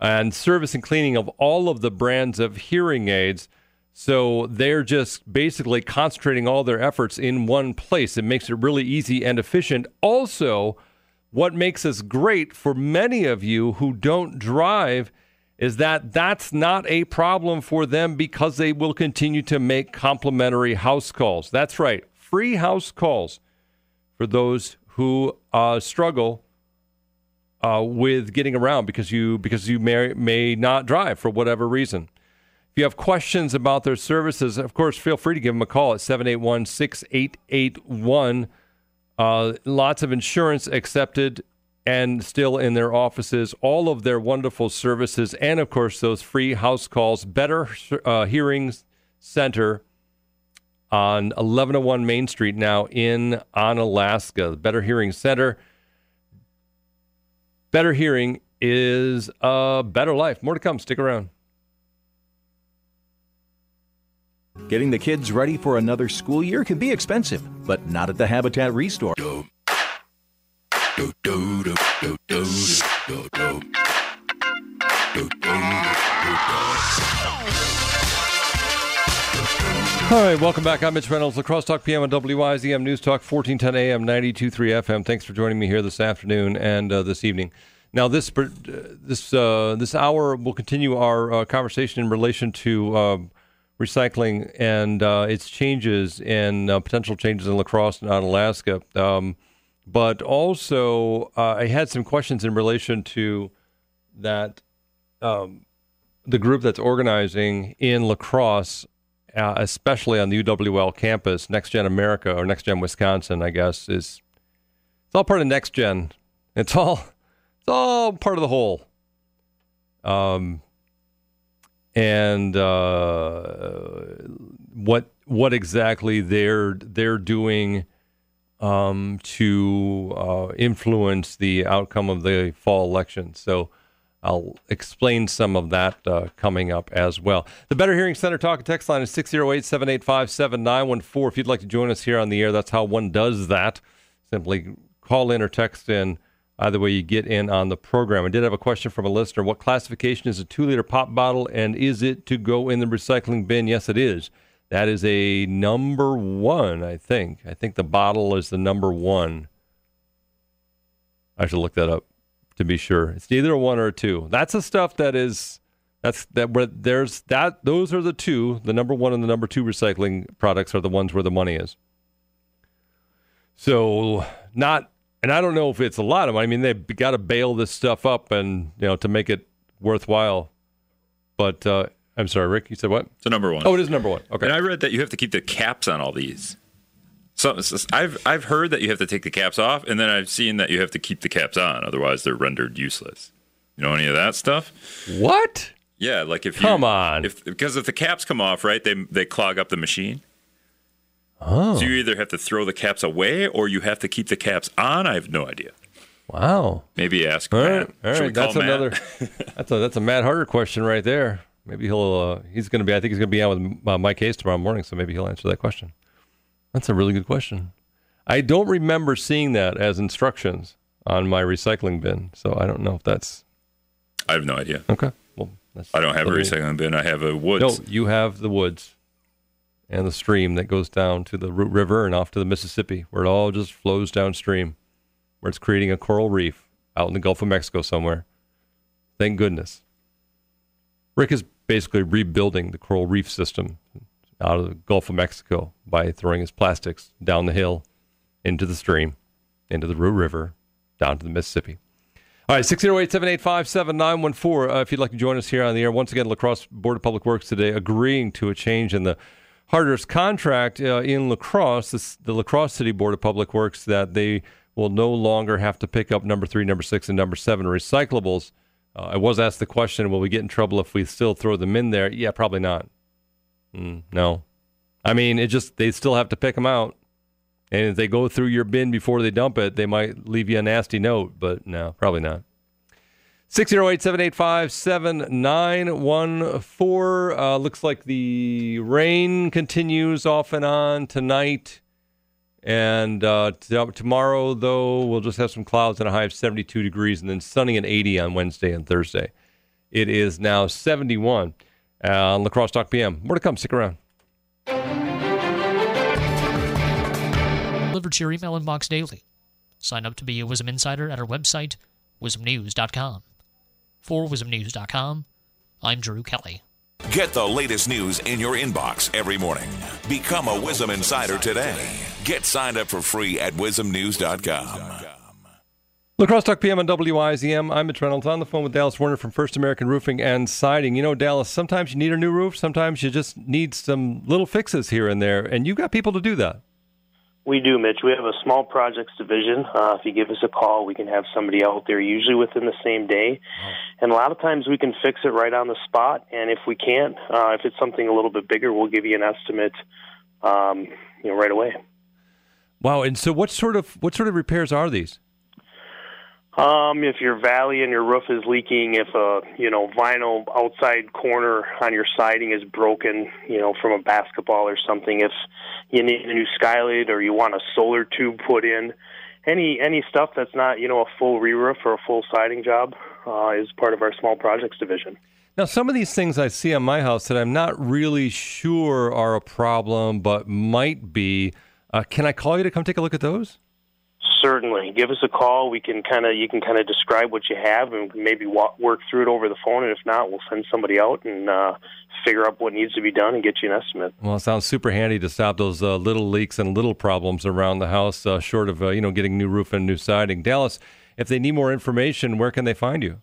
and service and cleaning of all of the brands of hearing aids. So they're just basically concentrating all their efforts in one place. It makes it really easy and efficient. Also, what makes us great for many of you who don't drive is that that's not a problem for them because they will continue to make complimentary house calls. That's right, free house calls for those who uh, struggle uh, with getting around because you because you may may not drive for whatever reason. If you have questions about their services, of course, feel free to give them a call at 781 6881. Uh, lots of insurance accepted and still in their offices. All of their wonderful services, and of course, those free house calls. Better uh, Hearing Center on 1101 Main Street now in Onalaska. Better Hearing Center. Better hearing is a better life. More to come. Stick around. Getting the kids ready for another school year can be expensive, but not at the Habitat Restore. All right, welcome back. I'm Mitch Reynolds, La Crosse Talk PM on WIZM News Talk, 1410 AM, 92.3 FM. Thanks for joining me here this afternoon and uh, this evening. Now, this uh, this uh, this hour will continue our uh, conversation in relation to um, recycling and uh, its changes and uh, potential changes in La Crosse and Alaska. Um, but also, uh, I had some questions in relation to that um, the group that's organizing in La Crosse, uh, especially on the UWL campus, Next Gen America or Next Gen Wisconsin, I guess is it's all part of Next Gen. It's all it's all part of the whole. Um, and uh, what what exactly they're they're doing um, to uh, influence the outcome of the fall election. So I'll explain some of that uh, coming up as well. The Better Hearing Center talk and text line is 608 785 7914. If you'd like to join us here on the air, that's how one does that. Simply call in or text in Either way, you get in on the program. I did have a question from a listener. What classification is a two liter pop bottle and is it to go in the recycling bin? Yes, it is. That is a number one, I think. I think the bottle is the number one. I should look that up to be sure. It's either a one or a two. That's the stuff that is that's that where there's that those are the two, the number one and the number two recycling products are the ones where the money is. So not and I don't know if it's a lot of money. I mean, they've got to bale this stuff up and you know to make it worthwhile. But uh, I'm sorry, Rick. You said what? It's a number one. Oh, it is number one. Okay. And I read that you have to keep the caps on all these. So, I've I've heard that you have to take the caps off, and then I've seen that you have to keep the caps on, otherwise they're rendered useless. You know any of that stuff? What? Yeah, like if you come on, if because if the caps come off, right, they they clog up the machine. Oh. So you either have to throw the caps away or you have to keep the caps on. I have no idea. Wow. Maybe ask all Matt. Right, all right. That's another. that's a that's a Matt Harter question right there. Maybe he'll uh, he's going to be. I think he's going to be on with uh, Mike Hayes tomorrow morning, so maybe he'll answer that question. That's a really good question. I don't remember seeing that as instructions on my recycling bin, so I don't know if that's. I have no idea. Okay. Well, I don't have a recycling bin. I have a woods. No, you have the woods and the stream that goes down to the Root River and off to the Mississippi, where it all just flows downstream, where it's creating a coral reef out in the Gulf of Mexico somewhere. Thank goodness. Rick is basically rebuilding the coral reef system out of the Gulf of Mexico by throwing his plastics down the hill into the stream, into the Root River, down to the Mississippi. All right, 608 785 7914. Uh, if you'd like to join us here on the air, once again, La Crosse Board of Public Works today agreeing to a change in the Harter's contract uh, in La Crosse, this, the La Crosse City Board of Public Works, that they will no longer have to pick up number three, number six, and number seven recyclables. Uh, I was asked the question, will we get in trouble if we still throw them in there? Yeah, probably not. Mm, no. I mean, it just, they still have to pick them out. And if they go through your bin before they dump it, they might leave you a nasty note, but no, probably not. 608 785 7914. Uh, looks like the rain continues off and on tonight. And uh, t- tomorrow, though, we'll just have some clouds and a high of 72 degrees, and then sunny and 80 on Wednesday and Thursday. It is now 71 uh, on La Crosse Talk PM. More to come. Stick around. Delivered to your email inbox daily. Sign up to be a WIZM Insider at our website, wizmnews.com. For wizmnews.com, I'm Drew Kelly. Get the latest news in your inbox every morning. Become a WIZM Insider today. Get signed up for free at wizmnews.com. La Crosse Talk PM on WIZM. I'm Mitch Reynolds on the phone with Dallas Werner from First American Roofing and Siding. You know, Dallas, sometimes you need a new roof, sometimes you just need some little fixes here and there, and you've got people to do that. We do, Mitch. We have a small projects division. Uh, if you give us a call, we can have somebody out there, usually within the same day. And a lot of times we can fix it right on the spot. And if we can't, uh, if it's something a little bit bigger, we'll give you an estimate, um, you know, right away. Wow! And so, what sort of what sort of repairs are these? Um, if your valley and your roof is leaking, if a you know vinyl outside corner on your siding is broken, you know from a basketball or something, if you need a new skylight or you want a solar tube put in, any any stuff that's not you know a full re-roof or a full siding job uh, is part of our small projects division. Now, some of these things I see on my house that I'm not really sure are a problem, but might be. Uh, can I call you to come take a look at those? Certainly, give us a call. We can kind of you can kind of describe what you have and maybe walk, work through it over the phone. And if not, we'll send somebody out and uh, figure out what needs to be done and get you an estimate. Well, it sounds super handy to stop those uh, little leaks and little problems around the house, uh, short of uh, you know getting new roof and new siding. Dallas, if they need more information, where can they find you?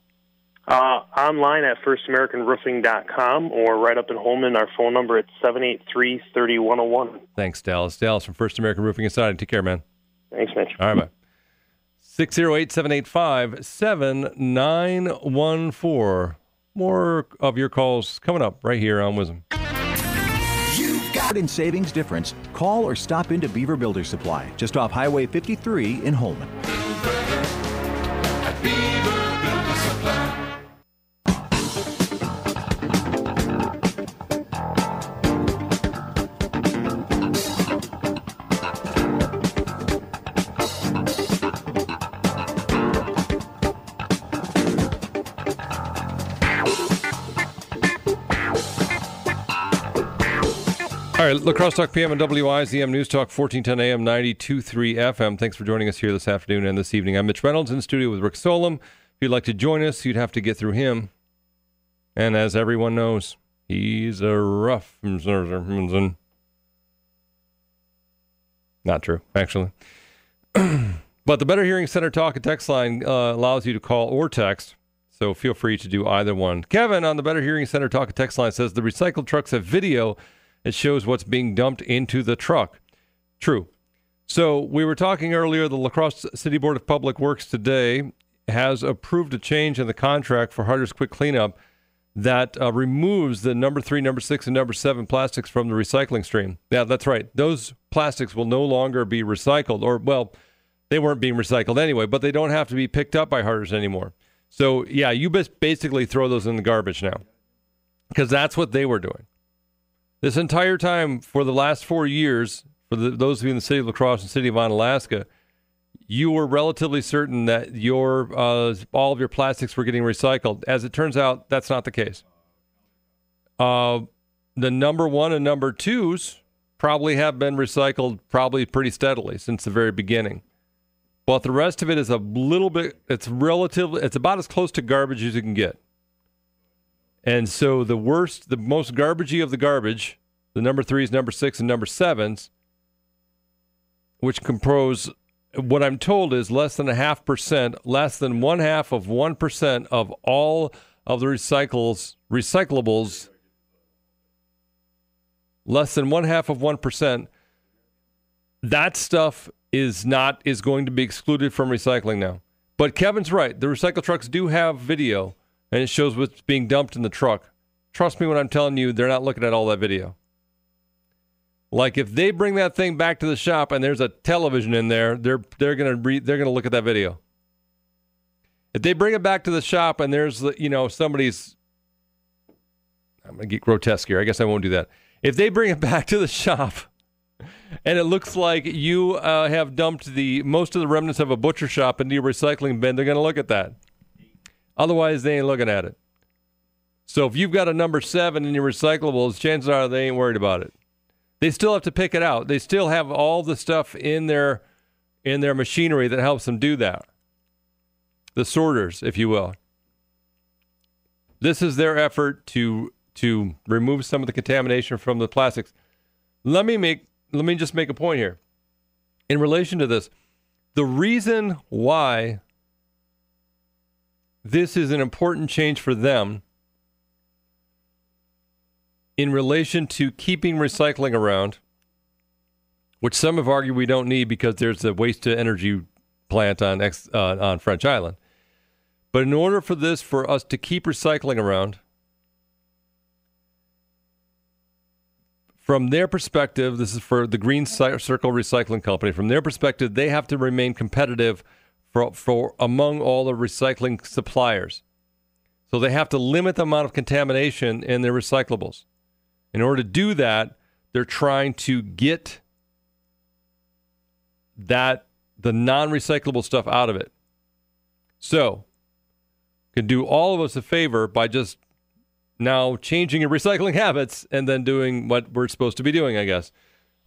Uh, online at firstamericanroofing.com or right up in Holmen. Our phone number at 783-3101. Thanks, Dallas. Dallas from First American Roofing and Siding. Take care, man. Thanks, Mitch. All right, bye. 608 785 7914. More of your calls coming up right here on WIZM. In savings difference, call or stop into Beaver Builder Supply, just off Highway 53 in Holmen. Right, La Crosse Talk PM and WIZM News Talk 1410 AM 92.3 FM. Thanks for joining us here this afternoon and this evening. I'm Mitch Reynolds in studio with Rick Solom. If you'd like to join us, you'd have to get through him. And as everyone knows, he's a rough. Not true, actually. but the Better Hearing Center talk and text line uh, allows you to call or text. So feel free to do either one. Kevin on the Better Hearing Center talk and text line says the recycled trucks have video it shows what's being dumped into the truck. True. So we were talking earlier. The La Crosse City Board of Public Works today has approved a change in the contract for Harter's Quick Cleanup that uh, removes the number three, number six, and number seven plastics from the recycling stream. Yeah, that's right. Those plastics will no longer be recycled, or well, they weren't being recycled anyway, but they don't have to be picked up by Harter's anymore. So yeah, you basically throw those in the garbage now, because that's what they were doing. This entire time for the last four years, for the, those of you in the city of La Crosse and city of Onalaska, you were relatively certain that your uh, all of your plastics were getting recycled. As it turns out, that's not the case. Uh, the number one and number twos probably have been recycled probably pretty steadily since the very beginning. But the rest of it is a little bit. It's relatively. It's about as close to garbage as you can get. And so the worst, the most garbagey of the garbage, the number threes, number six, and number sevens, which compose what I'm told is less than a half percent, less than one half of one percent of all of the recycles recyclables, less than one half of one percent. That stuff is not is going to be excluded from recycling now. But Kevin's right. The recycle trucks do have video and it shows what's being dumped in the truck. Trust me when I'm telling you, they're not looking at all that video. Like if they bring that thing back to the shop and there's a television in there, they're they're gonna re, they're gonna look at that video. If they bring it back to the shop and there's you know somebody's, I'm gonna get grotesque here. I guess I won't do that. If they bring it back to the shop and it looks like you uh, have dumped the most of the remnants of a butcher shop into your recycling bin, they're gonna look at that. Otherwise, they ain't looking at it. So if you've got a number seven in your recyclables, chances are they ain't worried about it. They still have to pick it out. They still have all the stuff in their in their machinery that helps them do that. The sorters, if you will. This is their effort to to remove some of the contamination from the plastics. Let me make let me just make a point here. In relation to this, the reason why this is an important change for them in relation to keeping recycling around, which some have argued we don't need because there's a waste to energy plant on ex, uh, on French Island. But in order for this for us to keep recycling around, from their perspective, this is for the Green Circle Recycling Company. From their perspective, they have to remain competitive for, for among all the recycling suppliers. So they have to limit the amount of contamination in their recyclables. In order to do that, they're trying to get that the non-recyclable stuff out of it. So, can do all of us a favor by just now changing your recycling habits and then doing what we're supposed to be doing, I guess.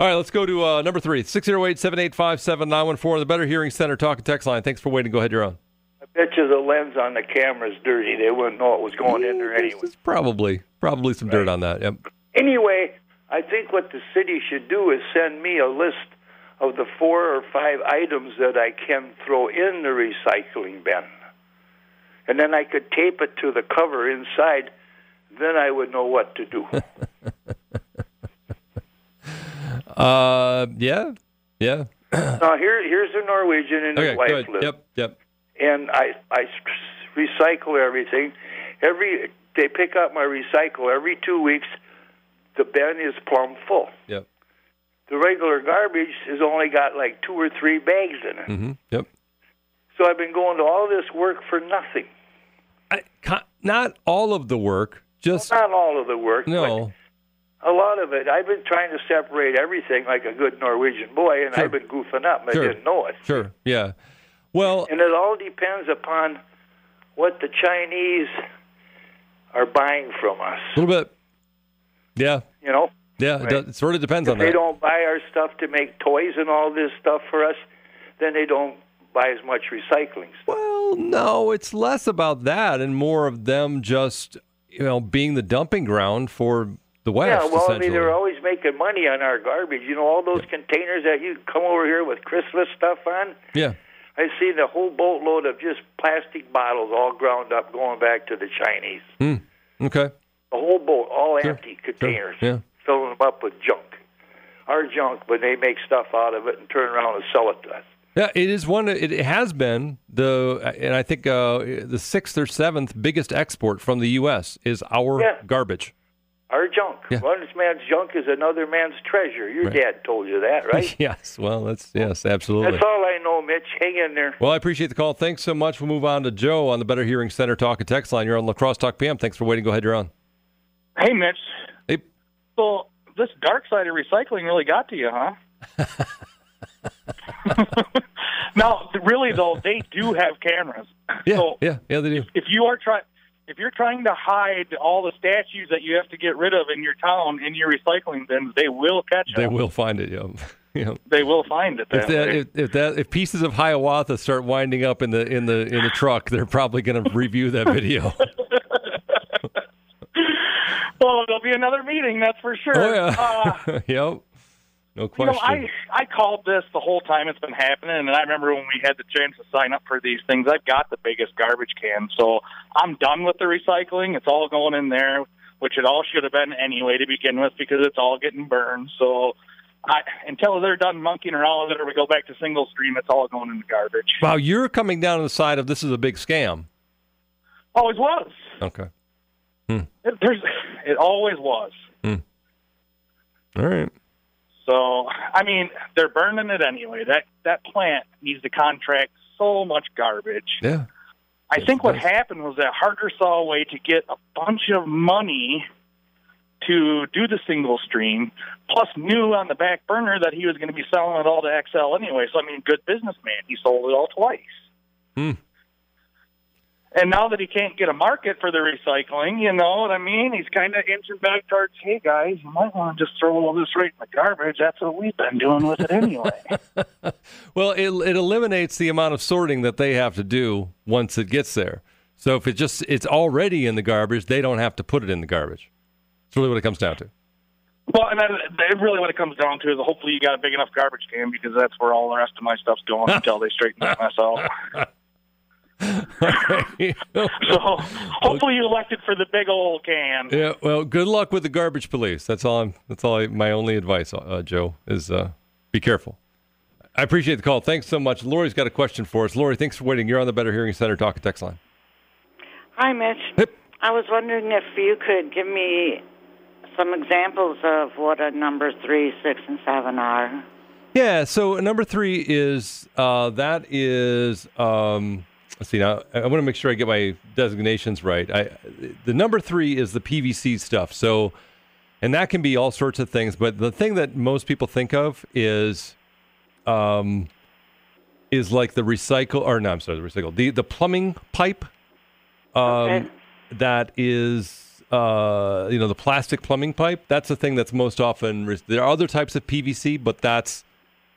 All right, let's go to uh, number three, 608 785 7914, the Better Hearing Center talk and text line. Thanks for waiting. Go ahead, you're on. I bet you the lens on the camera's dirty. They wouldn't know it was going in there anyway. Probably. Probably some dirt on that. Yep. Anyway, I think what the city should do is send me a list of the four or five items that I can throw in the recycling bin. And then I could tape it to the cover inside. Then I would know what to do. uh, yeah, yeah. now here, here's a Norwegian and okay, his wife live. Yep, yep. And I, I recycle everything. Every they pick up my recycle every two weeks the bin is plumb full. Yep. The regular garbage has only got like two or three bags in it. Mm-hmm. Yep. So I've been going to all this work for nothing. I, not all of the work, just well, not all of the work. No. A lot of it. I've been trying to separate everything like a good Norwegian boy, and Sure. I've been goofing up. Sure. I didn't know it. Sure. Yeah. Well, And it all depends upon what the Chinese are buying from us. a little bit. Yeah. You know, Yeah. It, Right. does, it sort of depends if on they that. don't buy our stuff to make toys and all this stuff for us, then they don't buy as much recycling. Stuff. Well, no, it's less about that and more of them just, you know, being the dumping ground for the West. yeah, well, I mean, they're always making money on our garbage. You know, all those containers that you come over here with Christmas stuff on. yeah. I see the whole boatload of just plastic bottles all ground up going back to the Chinese. Hmm. Okay. The whole boat, all Sure, empty containers, Yeah. filling them up with junk. Our junk, but they make stuff out of it and turn around and sell it to us. Yeah, it is one. It has been the, and I think uh, the sixth or seventh biggest export from the U.S. is our Yeah. garbage. Our junk. Yeah. One man's junk is another man's treasure. Your Right. dad told you that, right? yes. Well, that's yes, absolutely. That's all I know, Mitch. Hang in there. Well, I appreciate the call. Thanks so much. We'll move on to Joe on the Better Hearing Center talk and text line. You're on La Crosse Talk PM. Thanks for waiting. Go ahead. You're on. Hey, Mitch. Hey. So this dark side of recycling really got to you, huh? now, really though, they do have cameras. Yeah, So yeah, yeah. They do. if you are trying, if you're trying to hide all the statues that you have to get rid of in your town in your recycling bins, they will catch up. They will find it. Yeah. yeah. They will find it. If That that, if, if that if pieces of Hiawatha start winding up in the in the in the truck, they're probably going to review that video. well, there'll be another meeting, that's for sure. Oh yeah. Uh, yep. No You know, I I called this the whole time it's been happening, and I remember when we had the chance to sign up for these things. I've got the biggest garbage can, so I'm done with the recycling. It's all going in there, which it all should have been anyway to begin with, because it's all getting burned. So, I, until they're done monkeying around with it, or we go back to single stream, it's all going in the garbage. wow, you're coming down to the side of this is a big scam. Always was. Okay. It, there's, it always was. Hmm. Hmm. All right. So, I mean, they're burning it anyway. That that plant needs to contract so much garbage. Yeah. I think what happened was that Harter saw a way to get a bunch of money to do the single stream, plus knew on the back burner that he was going to be selling it all to Xcel anyway. So, I mean, good businessman. He sold it all twice. Hmm. And now that he can't get a market for the recycling, you know what I mean? He's kind of inching back towards, hey guys, you might want to just throw all this right in the garbage. That's what we've been doing with it anyway. Well, it, it eliminates the amount of sorting that they have to do once it gets there. So if it just it's already in the garbage, they don't have to put it in the garbage. That's really what it comes down to. well, and then that- really what it comes down to is hopefully you got a big enough garbage can because that's where all the rest of my stuff's going until they straighten that mess out. so hopefully you elected for the big old can. Yeah. Well, good luck with the garbage police. That's all. I'm. That's all. I, my only advice, uh, Joe, is uh, be careful. I appreciate the call. Thanks so much. Lori's got a question for us. Lori, thanks for waiting. You're on the Better Hearing Center talk and text line. Hi, Mitch. I was wondering if you could give me some examples of what a number three, six, and seven are. Yeah. So number three is uh, that is. Um, let's see now. I want to make sure I get my designations right. I the number three is the PVC stuff. So, and that can be all sorts of things. But the thing that most people think of is, um, is like the recycle or no, I'm sorry, the recycle the the plumbing pipe. Um, that is. Uh, you know the plastic plumbing pipe. That's the thing that's most often. re- There are other types of PVC, but that's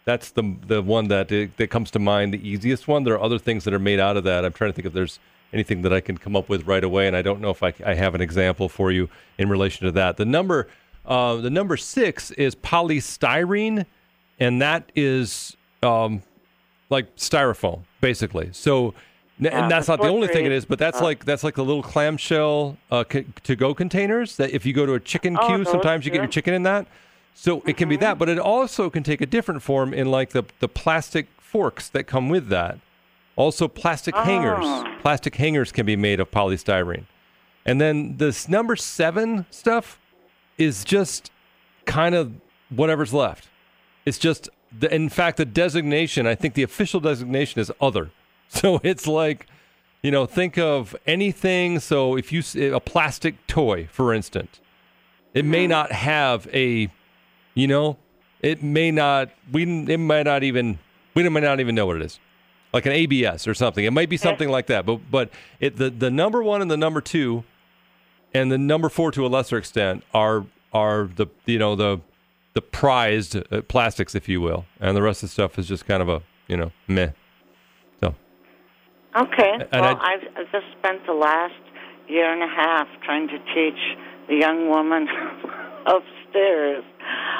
that's the the one that that comes to mind, the easiest one. There are other things that are made out of that. I'm trying to think if there's anything that I can come up with right away, and I don't know if I, I have an example for you in relation to that. The number uh, the number six is polystyrene, and that is um, like styrofoam, basically. So. n- and that's not the only thing it is, but that's Uh, like that's like the little clamshell uh, c- to-go containers that if you go to a chicken queue, sometimes you get your chicken in that. So it can be Mm-hmm. that, but it also can take a different form in like the, the plastic forks that come with that. Also, plastic hangers. Oh. Plastic hangers can be made of polystyrene. And then this number seven stuff is just kind of whatever's left. It's just, the, in fact, the designation, I think the official designation is other. So it's like, you know, think of anything. So if you, a plastic toy, for instance, it may not have a, you know, it may not, we, it might not even, we might not even know what it is. Like an ABS or something. It might be something like that. But, but it, the, the number one and the number two and the number four to a lesser extent are, are the, you know, the, the prized uh, plastics, if you will. And the rest of the stuff is just kind of a, you know, meh. So, Okay. And well, I- I've, I've just spent the last year and a half trying to teach the young woman upstairs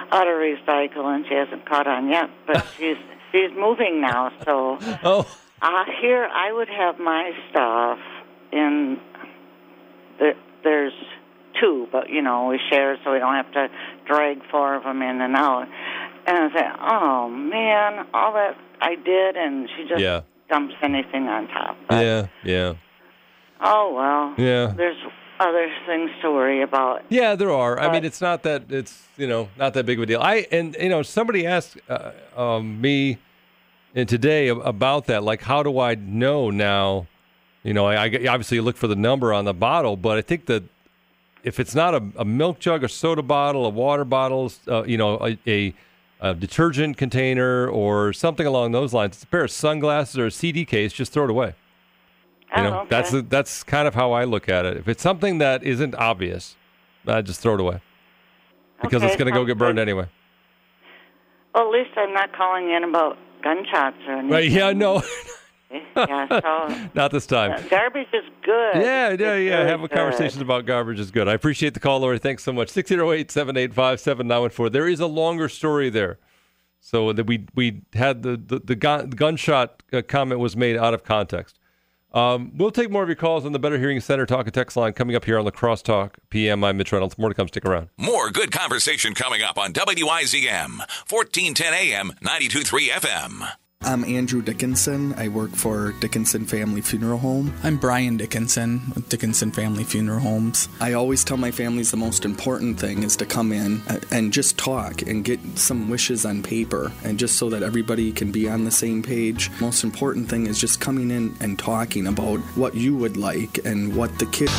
how to recycle, and she hasn't caught on yet. But she's she's moving now, so oh, uh, here I would have my stuff in. The, there's two, but you know we share, so we don't have to drag four of them in and out. And I say, oh man, all that I did, and she just Yeah. dumps anything on top. yeah, yeah. Oh well. Yeah. There's other things to worry about. Yeah, there are. I mean, it's not that it's you know not that big of a deal. I and you know somebody asked uh, um, me and today about that. Like, how do I know now? You know, I, I obviously look for the number on the bottle, but I think that if it's not a, a milk jug, a soda bottle, a water bottle, uh, you know, a, a, a detergent container or something along those lines, it's a pair of sunglasses or a CD case, just throw it away. You know, Oh, that's okay. the, that's kind of how I look at it. If it's something that isn't obvious, I just throw it away because it's going to go get burned good. anyway. Well, at least I'm not calling in about gunshots or anything. Right? Yeah, no, yeah. So not this time. uh, garbage is good. Yeah, yeah, It's yeah. Having conversations about garbage is good. I appreciate the call, Lori. Thanks so much. 608 785 7914. There is a longer story there. So that we we had the the, the, gun, gunshot uh, comment was made out of context. Um, we'll take more of your calls on the Better Hearing Center Talk and Text line coming up here on La Crosse Talk PM. I'm Mitch Reynolds. More to come. Stick around. More good conversation coming up on WIZM, 1410 AM, 923 FM. I'm Andrew Dickinson. I work for Dickinson Family Funeral Home. I'm Brian Dickinson with Dickinson Family Funeral Homes. I always tell my families the most important thing is to come in and just talk and get some wishes on paper and just so that everybody can be on the same page. Most important thing is just coming in and talking about what you would like and what the kid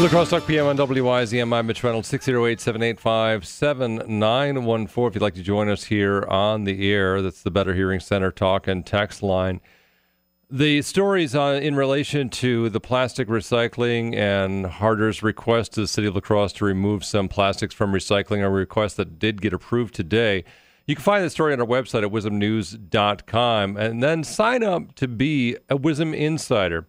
La Crosse Talk PM on WIZM. I'm Mitch Reynolds, 608 785 7914. If you'd like to join us here on the air, that's the Better Hearing Center talk and text line. The stories uh, in relation to the plastic recycling and Harter's request to the city of La Crosse to remove some plastics from recycling, a request that did get approved today. You can find the story on our website at wizmnews.com and then sign up to be a WIZM Insider.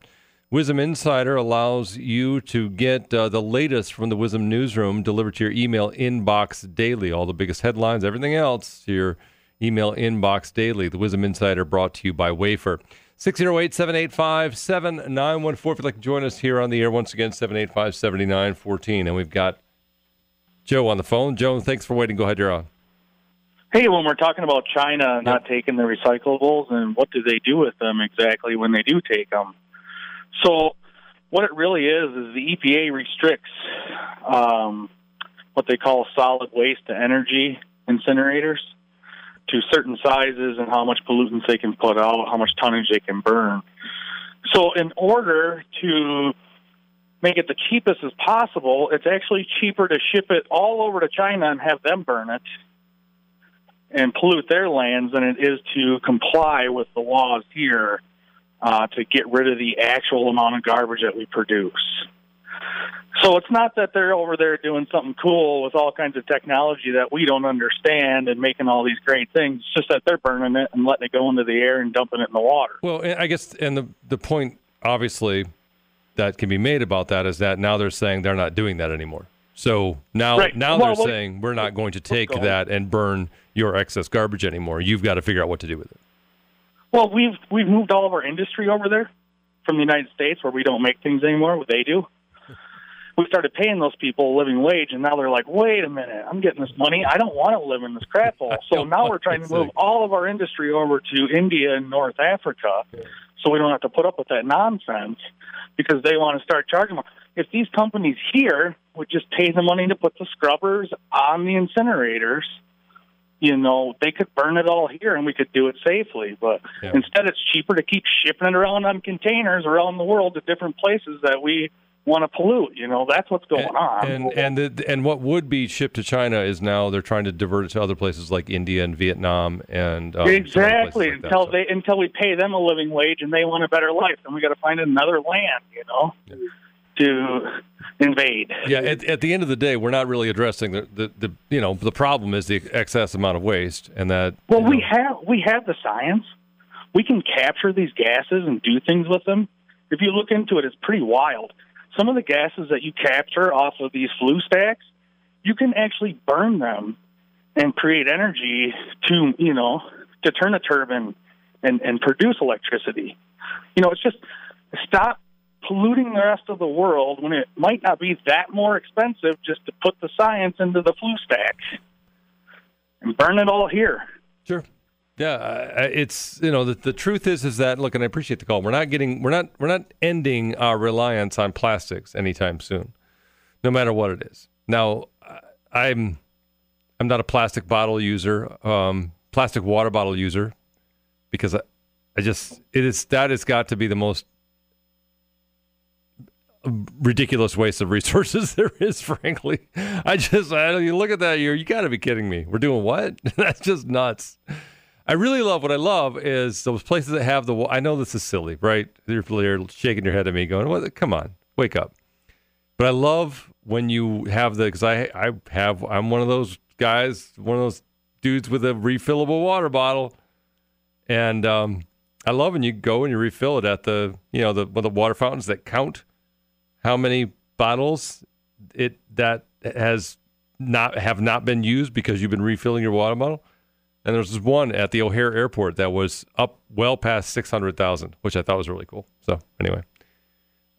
WIZM Insider allows you to get uh, the latest from the WIZM newsroom delivered to your email inbox daily. All the biggest headlines, everything else, to your email inbox daily. The WIZM Insider brought to you by Wafer. 608 785 7914. If you'd like to join us here on the air, once again, 785 7914. And we've got Joe on the phone. Joe, thanks for waiting. Go ahead, you're on. Hey, when we're talking about China not taking the recyclables, and what do they do with them exactly when they do take them? So, what it really is is the EPA restricts um, what they call solid waste to energy incinerators to certain sizes and how much pollutants they can put out, how much tonnage they can burn. So, in order to make it the cheapest as possible, it's actually cheaper to ship it all over to China and have them burn it and pollute their lands than it is to comply with the laws here uh, to get rid of the actual amount of garbage that we produce. So it's not that they're over there doing something cool with all kinds of technology that we don't understand and making all these great things. It's just that they're burning it and letting it go into the air and dumping it in the water. Well, I guess, and the the point obviously that can be made about that is that now they're saying they're not doing that anymore. So now Right. now Well, they're what- saying we're not going to take go. that and burn your excess garbage anymore. You've got to figure out what to do with it. Well, we've we've moved all of our industry over there from the United States where we don't make things anymore. What they do. We started paying those people a living wage, and now they're like, "Wait a minute, I'm getting this money. I don't want to live in this crap hole." So now we're trying to move all of our industry over to India and North Africa, so we don't have to put up with that nonsense because they want to start charging more. If these companies here would just pay the money to put the scrubbers on the incinerators, you know, they could burn it all here and we could do it safely. But Yeah. instead, it's cheaper to keep shipping it around on containers around the world to different places that we want to pollute. You know, that's what's going on. And and the, and what would be shipped to China is now they're trying to divert it to other places like India and Vietnam and um, some other places exactly like that. until they until we pay them a living wage and they want a better life, then we got to find another land. You know. To invade. Yeah, at, at the end of the day, we're not really addressing the, the, the you know the problem is the excess amount of waste, and that Well, we have we have the science. We can capture these gases and do things with them. If you look into it, it's pretty wild. Some of the gases that you capture off of these flue stacks, you can actually burn them and create energy to you know to turn a turbine and and produce electricity. You know, it's just stop polluting the rest of the world when it might not be that more expensive just to put the science into the flue stack and burn it all here. Sure. Yeah, it's you know the, the truth is is that look, and I appreciate the call. We're not getting we're not we're not ending our reliance on plastics anytime soon, no matter what it is. Now, I'm I'm not a plastic bottle user, um, plastic water bottle user, because I, I just it is that has got to be the most ridiculous waste of resources there is. Frankly, I just I, you look at that, you you got to be kidding me. We're doing what? That's just nuts. I really love what I love is those places that have the. I know this is silly, right? You're, you're shaking your head at me, going, "What? Come on, wake up!" But I love when you have the because I I have I'm one of those guys, one of those dudes with a refillable water bottle, and um, I love when you go and you refill it at the you know the the water fountains that count how many bottles it that has not have not been used because you've been refilling your water bottle. And there's one at the O'Hare Airport that was up well past six hundred thousand, which I thought was really cool. So anyway,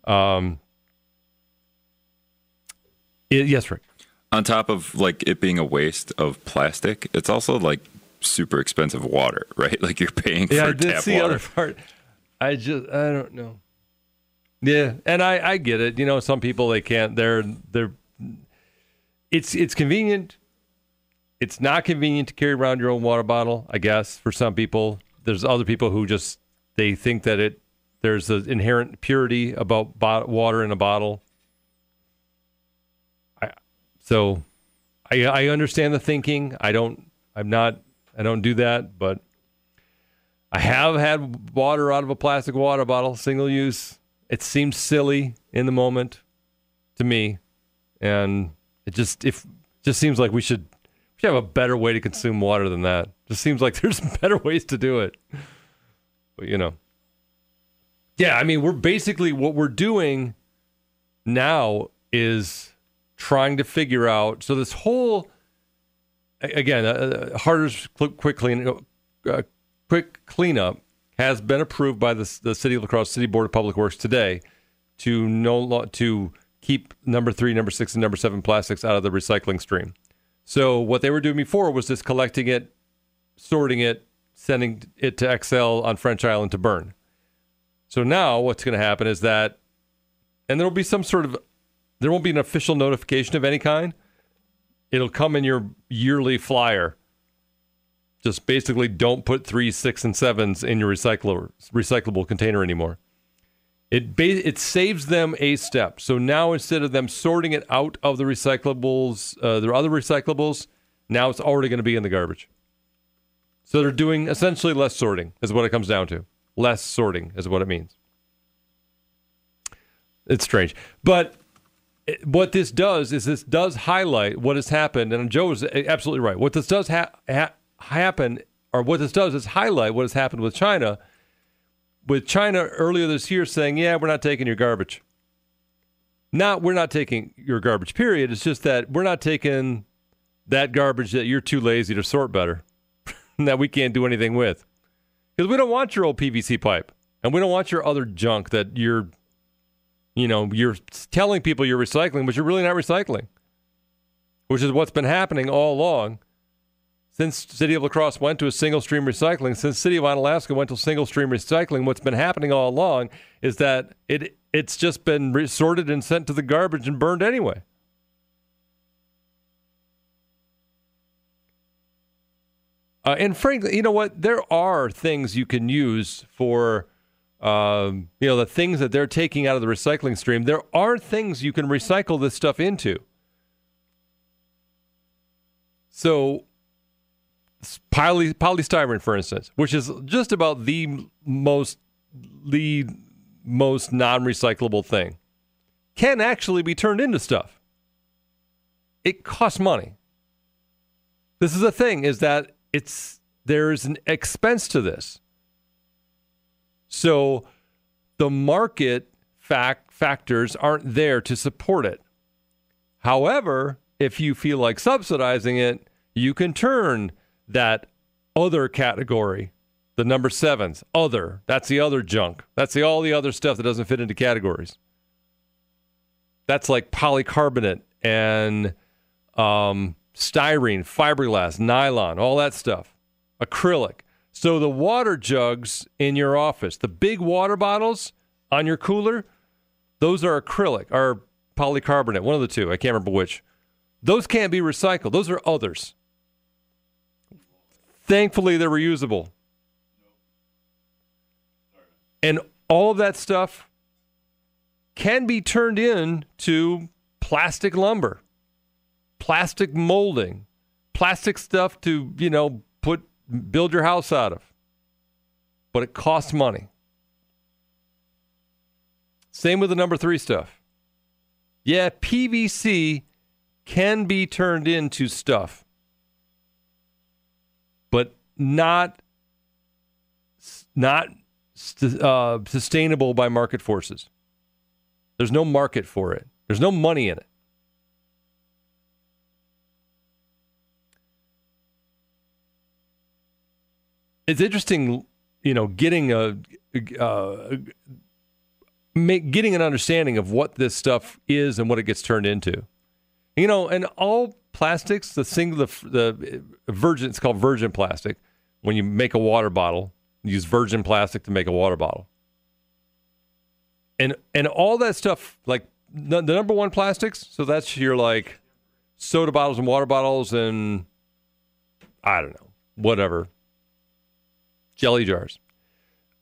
Um, it, yes, Rick. On top of like it being a waste of plastic, it's also like super expensive water, right? Like you're paying Yeah, for that's tap the water. other part. I just I don't know. Yeah, and I I get it. You know, some people they can't. They're they're. It's it's convenient. It's not convenient to carry around your own water bottle. I guess for some people, there's other people who just they think that it there's an inherent purity about water in a bottle. I so I I understand the thinking. I don't. I'm not. I don't do that, but. I have had water out of a plastic water bottle, single use. It seems silly in the moment to me, and it just if just seems like we should we should have a better way to consume water than that. Just seems like there's better ways to do it. But you know, yeah, I mean, we're basically what we're doing now is trying to figure out. So this whole again, uh, Harter's quick clean, uh, quick cleanup has been approved by the, the City of La Crosse City Board of Public Works today to no to keep number three, number six, and number seven plastics out of the recycling stream. So what they were doing before was just collecting it, sorting it, sending it to Xcel on French Island to burn. So now what's going to happen is that, and there will be some sort of, there won't be an official notification of any kind. It'll come in your yearly flyer. Just basically don't put three, six, and sevens in your recycler, recyclable container anymore. It ba- it saves them a step. So now instead of them sorting it out of the recyclables, uh, their other recyclables, now it's already going to be in the garbage. So they're doing essentially less sorting, is what it comes down to. Less sorting is what it means. It's strange, but what this does is this does highlight what has happened, and Joe is absolutely right. What this does ha- ha- happen, or what this does is highlight what has happened with China. With China earlier this year saying, "Yeah, we're not taking your garbage." Not we're not taking your garbage. Period. It's just that we're not taking that garbage that you're too lazy to sort better, that we can't do anything with, because we don't want your old PVC pipe, and we don't want your other junk that you're you know, you're telling people you're recycling, but you're really not recycling, which is what's been happening all along since City of La Crosse went to a single stream recycling. Since City of Onalaska went to single stream recycling, what's been happening all along is that it it's just been re- sorted and sent to the garbage and burned anyway. Uh, and frankly, you know what? There are things you can use for um, you know, the things that they're taking out of the recycling stream, there are things you can recycle this stuff into. So, poly, polystyrene, for instance, which is just about the most the most non-recyclable thing, can actually be turned into stuff. It costs money. This is the thing: is that it's there is an expense to this. So the market fact factors aren't there to support it. However, if you feel like subsidizing it, you can turn that other category, the number sevens, other. That's the other junk. That's the all the other stuff that doesn't fit into categories. That's like polycarbonate and um, styrene, fiberglass, nylon, all that stuff, acrylic. So the water jugs in your office, the big water bottles on your cooler, those are acrylic or polycarbonate, one of the two. I can't remember which. Those can't be recycled. Those are others. Thankfully, they're reusable. And all of that stuff can be turned into plastic lumber, plastic molding, plastic stuff to, you know, put build your house out of. But it costs money. Same with the number three stuff. Yeah, PVC can be turned into stuff, but not not uh, sustainable by market forces. There's no market for it. There's no money in it. it's interesting, you know, getting a, a make, getting an understanding of what this stuff is and what it gets turned into. You know, and all plastics, the single, the, the virgin, it's called virgin plastic. When you make a water bottle, use virgin plastic to make a water bottle. And and all that stuff, like the number one plastics, so that's your like soda bottles and water bottles and I don't know, whatever, jelly jars.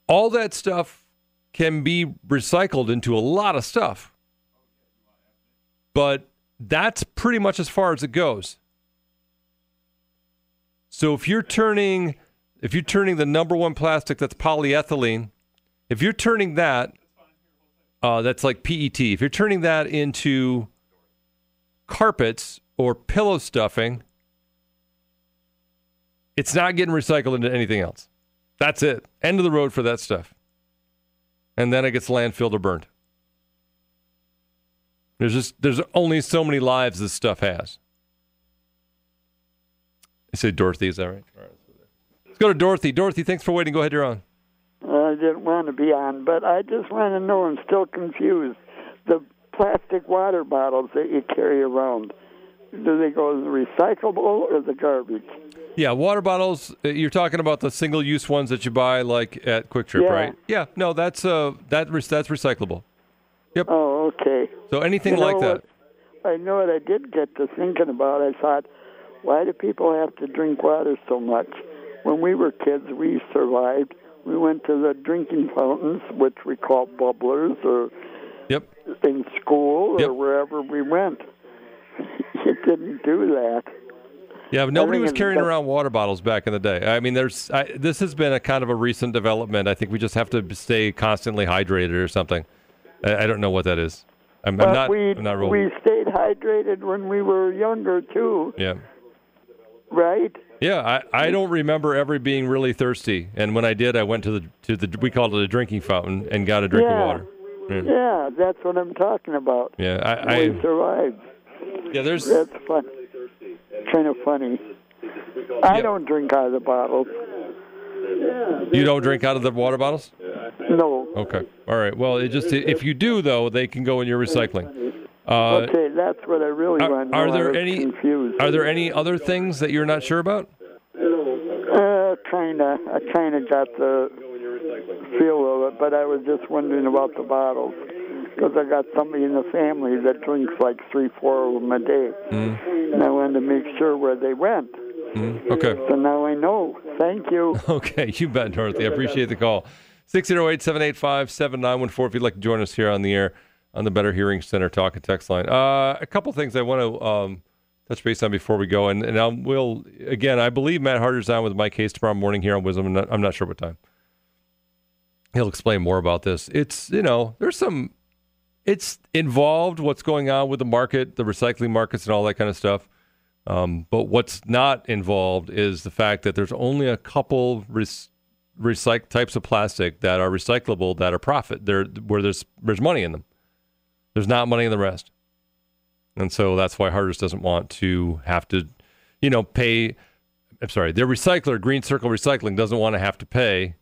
All that stuff can be recycled into a lot of stuff. But that's pretty much as far as it goes. So if you're turning if you're turning the number one plastic that's polyethylene, if you're turning that uh, that's like PET, if you're turning that into carpets or pillow stuffing, it's not getting recycled into anything else. That's it. End of the road for that stuff. And then it gets landfilled or burned. There's just there's only so many lives this stuff has. I say Dorothy, is that right? Let's go to Dorothy. Dorothy, thanks for waiting. Go ahead, you're on. I didn't want to be on, but I just want to know. I'm still confused. The plastic water bottles that you carry around, do they go in the recyclable or the garbage? Yeah, water bottles. uh, You're talking about the single-use ones that you buy like at Kwik Trip, Yeah. right? Yeah. No, that's uh that re- that's recyclable. Yep. Oh, okay. So anything You know like that. what? I know what I did get to thinking about. I thought, why do people have to drink water so much? When we were kids, we survived. We went to the drinking fountains, which we call bubblers, or Yep. in school or Yep. wherever we went. you didn't do that. Yeah, nobody was carrying around water bottles back in the day. I mean, there's I, this has been a kind of a recent development. I think we just have to stay constantly hydrated or something. I, I don't know what that is. I'm, I'm not. we I'm not real. we stayed hydrated when we were younger too, yeah. right? Yeah, I, I don't remember ever being really thirsty, and when I did, I went to the to the we called it a drinking fountain and got a drink Yeah. of water. Yeah, Yeah, that's what I'm talking about. yeah I, we I survived. yeah. There's That's fun. Kind of funny. I don't drink out of the bottles. You don't drink out of the water bottles. No. Okay, all right. Well, it just if you do though, they can go in your recycling. Uh, okay, that's what I really are, want. to are know. There any confused? are there any other things that you're not sure about? Uh, kind of. I kind of got the feel of it, but I was just wondering about the bottles because I got somebody in the family that drinks like three, four of them a day, Mm, and I wanted to make sure where they went. Mm, okay. So now I know. Thank you. Okay, you bet, Dorothy. I appreciate the call. 608 785 7914 if you'd like to join us here on the air on the Better Hearing Center talk and text line. Uh, a couple things I want to um, touch base on before we go. And, and I will, again, I believe Matt Harter's on with my case tomorrow morning here on WIZM. I'm not, I'm not sure what time. He'll explain more about this. It's, you know, there's some, it's involved what's going on with the market, the recycling markets, and all that kind of stuff. Um, but what's not involved is the fact that there's only a couple recyc- types of plastic that are recyclable that are profit. There where there's there's money in them. There's not money in the rest, and so that's why Harters doesn't want to have to, you know, pay. I'm sorry, their recycler, Green Circle Recycling, doesn't want to have to pay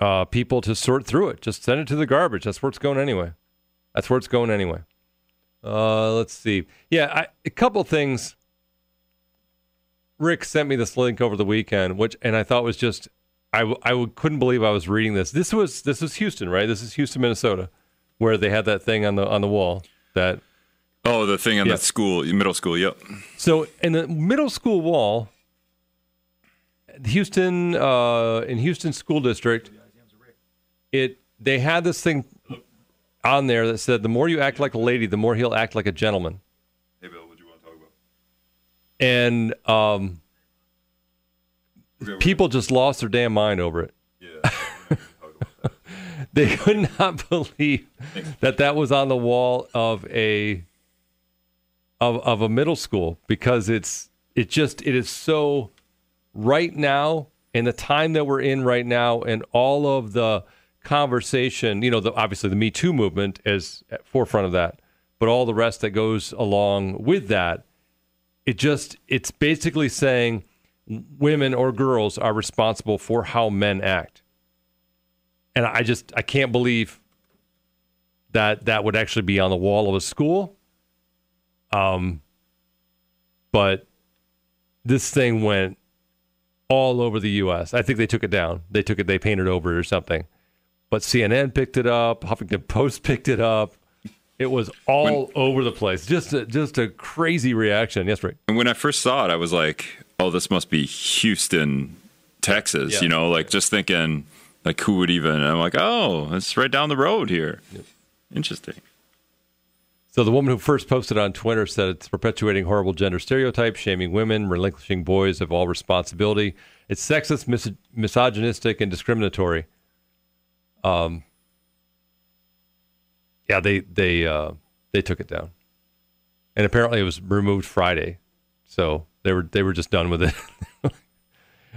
uh, people to sort through it. Just send it to the garbage. That's where it's going anyway. That's where it's going anyway. Uh, let's see. Yeah, I, a couple things. Rick sent me this link over the weekend, which and I thought was just I, w- I w- couldn't believe I was reading this. This was this is Houston, right? This is Houston, Minnesota, where they had that thing on the on the wall that Oh, the thing on Yeah. the school, middle school. Yep. so in the middle school wall, Houston uh, in Houston School District, it they had this thing on there that said, "The more you act like a lady, the more he'll act like a gentleman." Hey, Bill, what do you want to talk about? And um, people just lost their damn mind over it. Yeah. they could not believe that that was on the wall of a of of a middle school because it's it just it is so right now in the time that we're in right now and all of the conversation you know the obviously the me too movement is at forefront of that but all the rest that goes along with that it just it's basically saying women or girls are responsible for how men act and I just I can't believe that that would actually be on the wall of a school. Um, but this thing went all over the U.S. I think they took it down. They took it. They painted over it or something. But CNN picked it up. Huffington Post picked it up. It was all when, over the place. Just a, just a crazy reaction. Yes, Rick. And when I first saw it, I was like, "Oh, this must be Houston, Texas." Yeah. You know, like just thinking, like who would even? I'm like, "Oh, it's right down the road here." Yep. Interesting. So the woman who first posted on Twitter said it's perpetuating horrible gender stereotypes, shaming women, relinquishing boys of all responsibility. It's sexist, mis- misogynistic, and discriminatory. Um, yeah, they they uh, they took it down, and apparently it was removed Friday, so they were they were just done with it.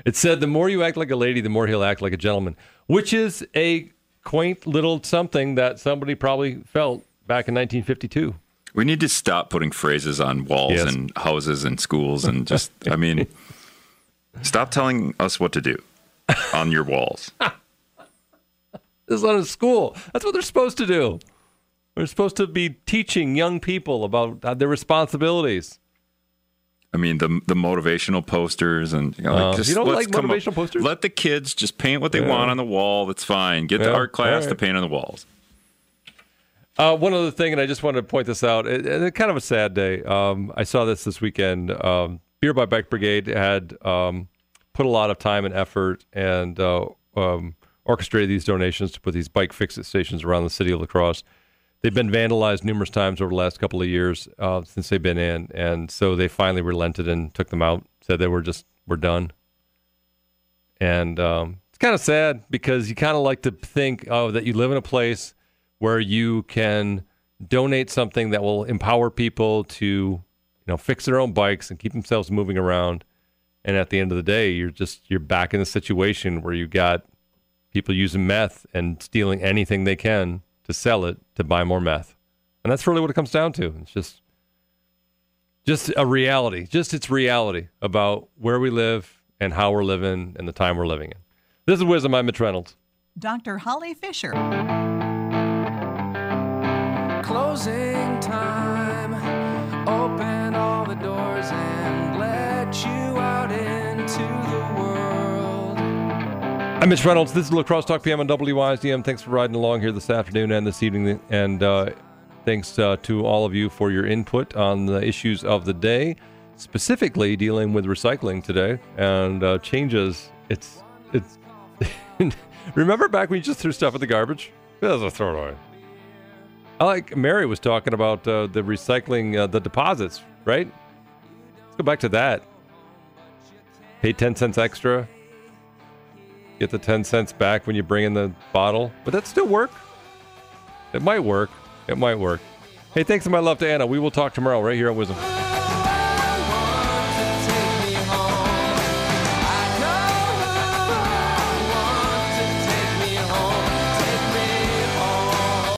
it said the more you act like a lady, the more he'll act like a gentleman, which is a quaint little something that somebody probably felt back in 1952. We need to stop putting phrases on walls yes. and houses and schools and just, I mean, stop telling us what to do on your walls. this is not a school. That's what they're supposed to do. They're supposed to be teaching young people about uh, their responsibilities. I mean the the motivational posters and you know, like uh, just you don't like motivational posters. Let the kids just paint what they yeah. want on the wall. That's fine. Get yeah. the art class right. to paint on the walls. Uh, one other thing, and I just wanted to point this out. It, it, kind of a sad day. Um, I saw this this weekend. Um, Beer by Bike Brigade had um, put a lot of time and effort and uh, um, orchestrated these donations to put these bike fix-it stations around the city of La Crosse. They've been vandalized numerous times over the last couple of years uh, since they've been in, and so they finally relented and took them out. Said they were just we're done. And um, it's kind of sad because you kind of like to think, oh, that you live in a place where you can donate something that will empower people to you know fix their own bikes and keep themselves moving around and at the end of the day you're just you're back in the situation where you got people using meth and stealing anything they can to sell it to buy more meth. And that's really what it comes down to. It's just just a reality just its reality about where we live and how we're living and the time we're living in. This is WIZM. I'm mitch reynolds. Dr holly fisher. Closing time. Open all the doors and let you out into the world. I'm Mitch Reynolds. This is La Crosse Talk PM on WIZM. Thanks for riding along here this afternoon and this evening. And uh, thanks uh, to all of you for your input on the issues of the day, specifically dealing with recycling today and uh, changes. It's it's. Remember back when you just threw stuff in the garbage? That's a throw away. I like Mary was talking about uh, the recycling, uh, the deposits, right? Let's go back to that. Pay 10 cents extra. Get the 10 cents back when you bring in the bottle. But that still work? It might work. It might work. Hey, thanks to my love to Anna. We will talk tomorrow right here on WIZM.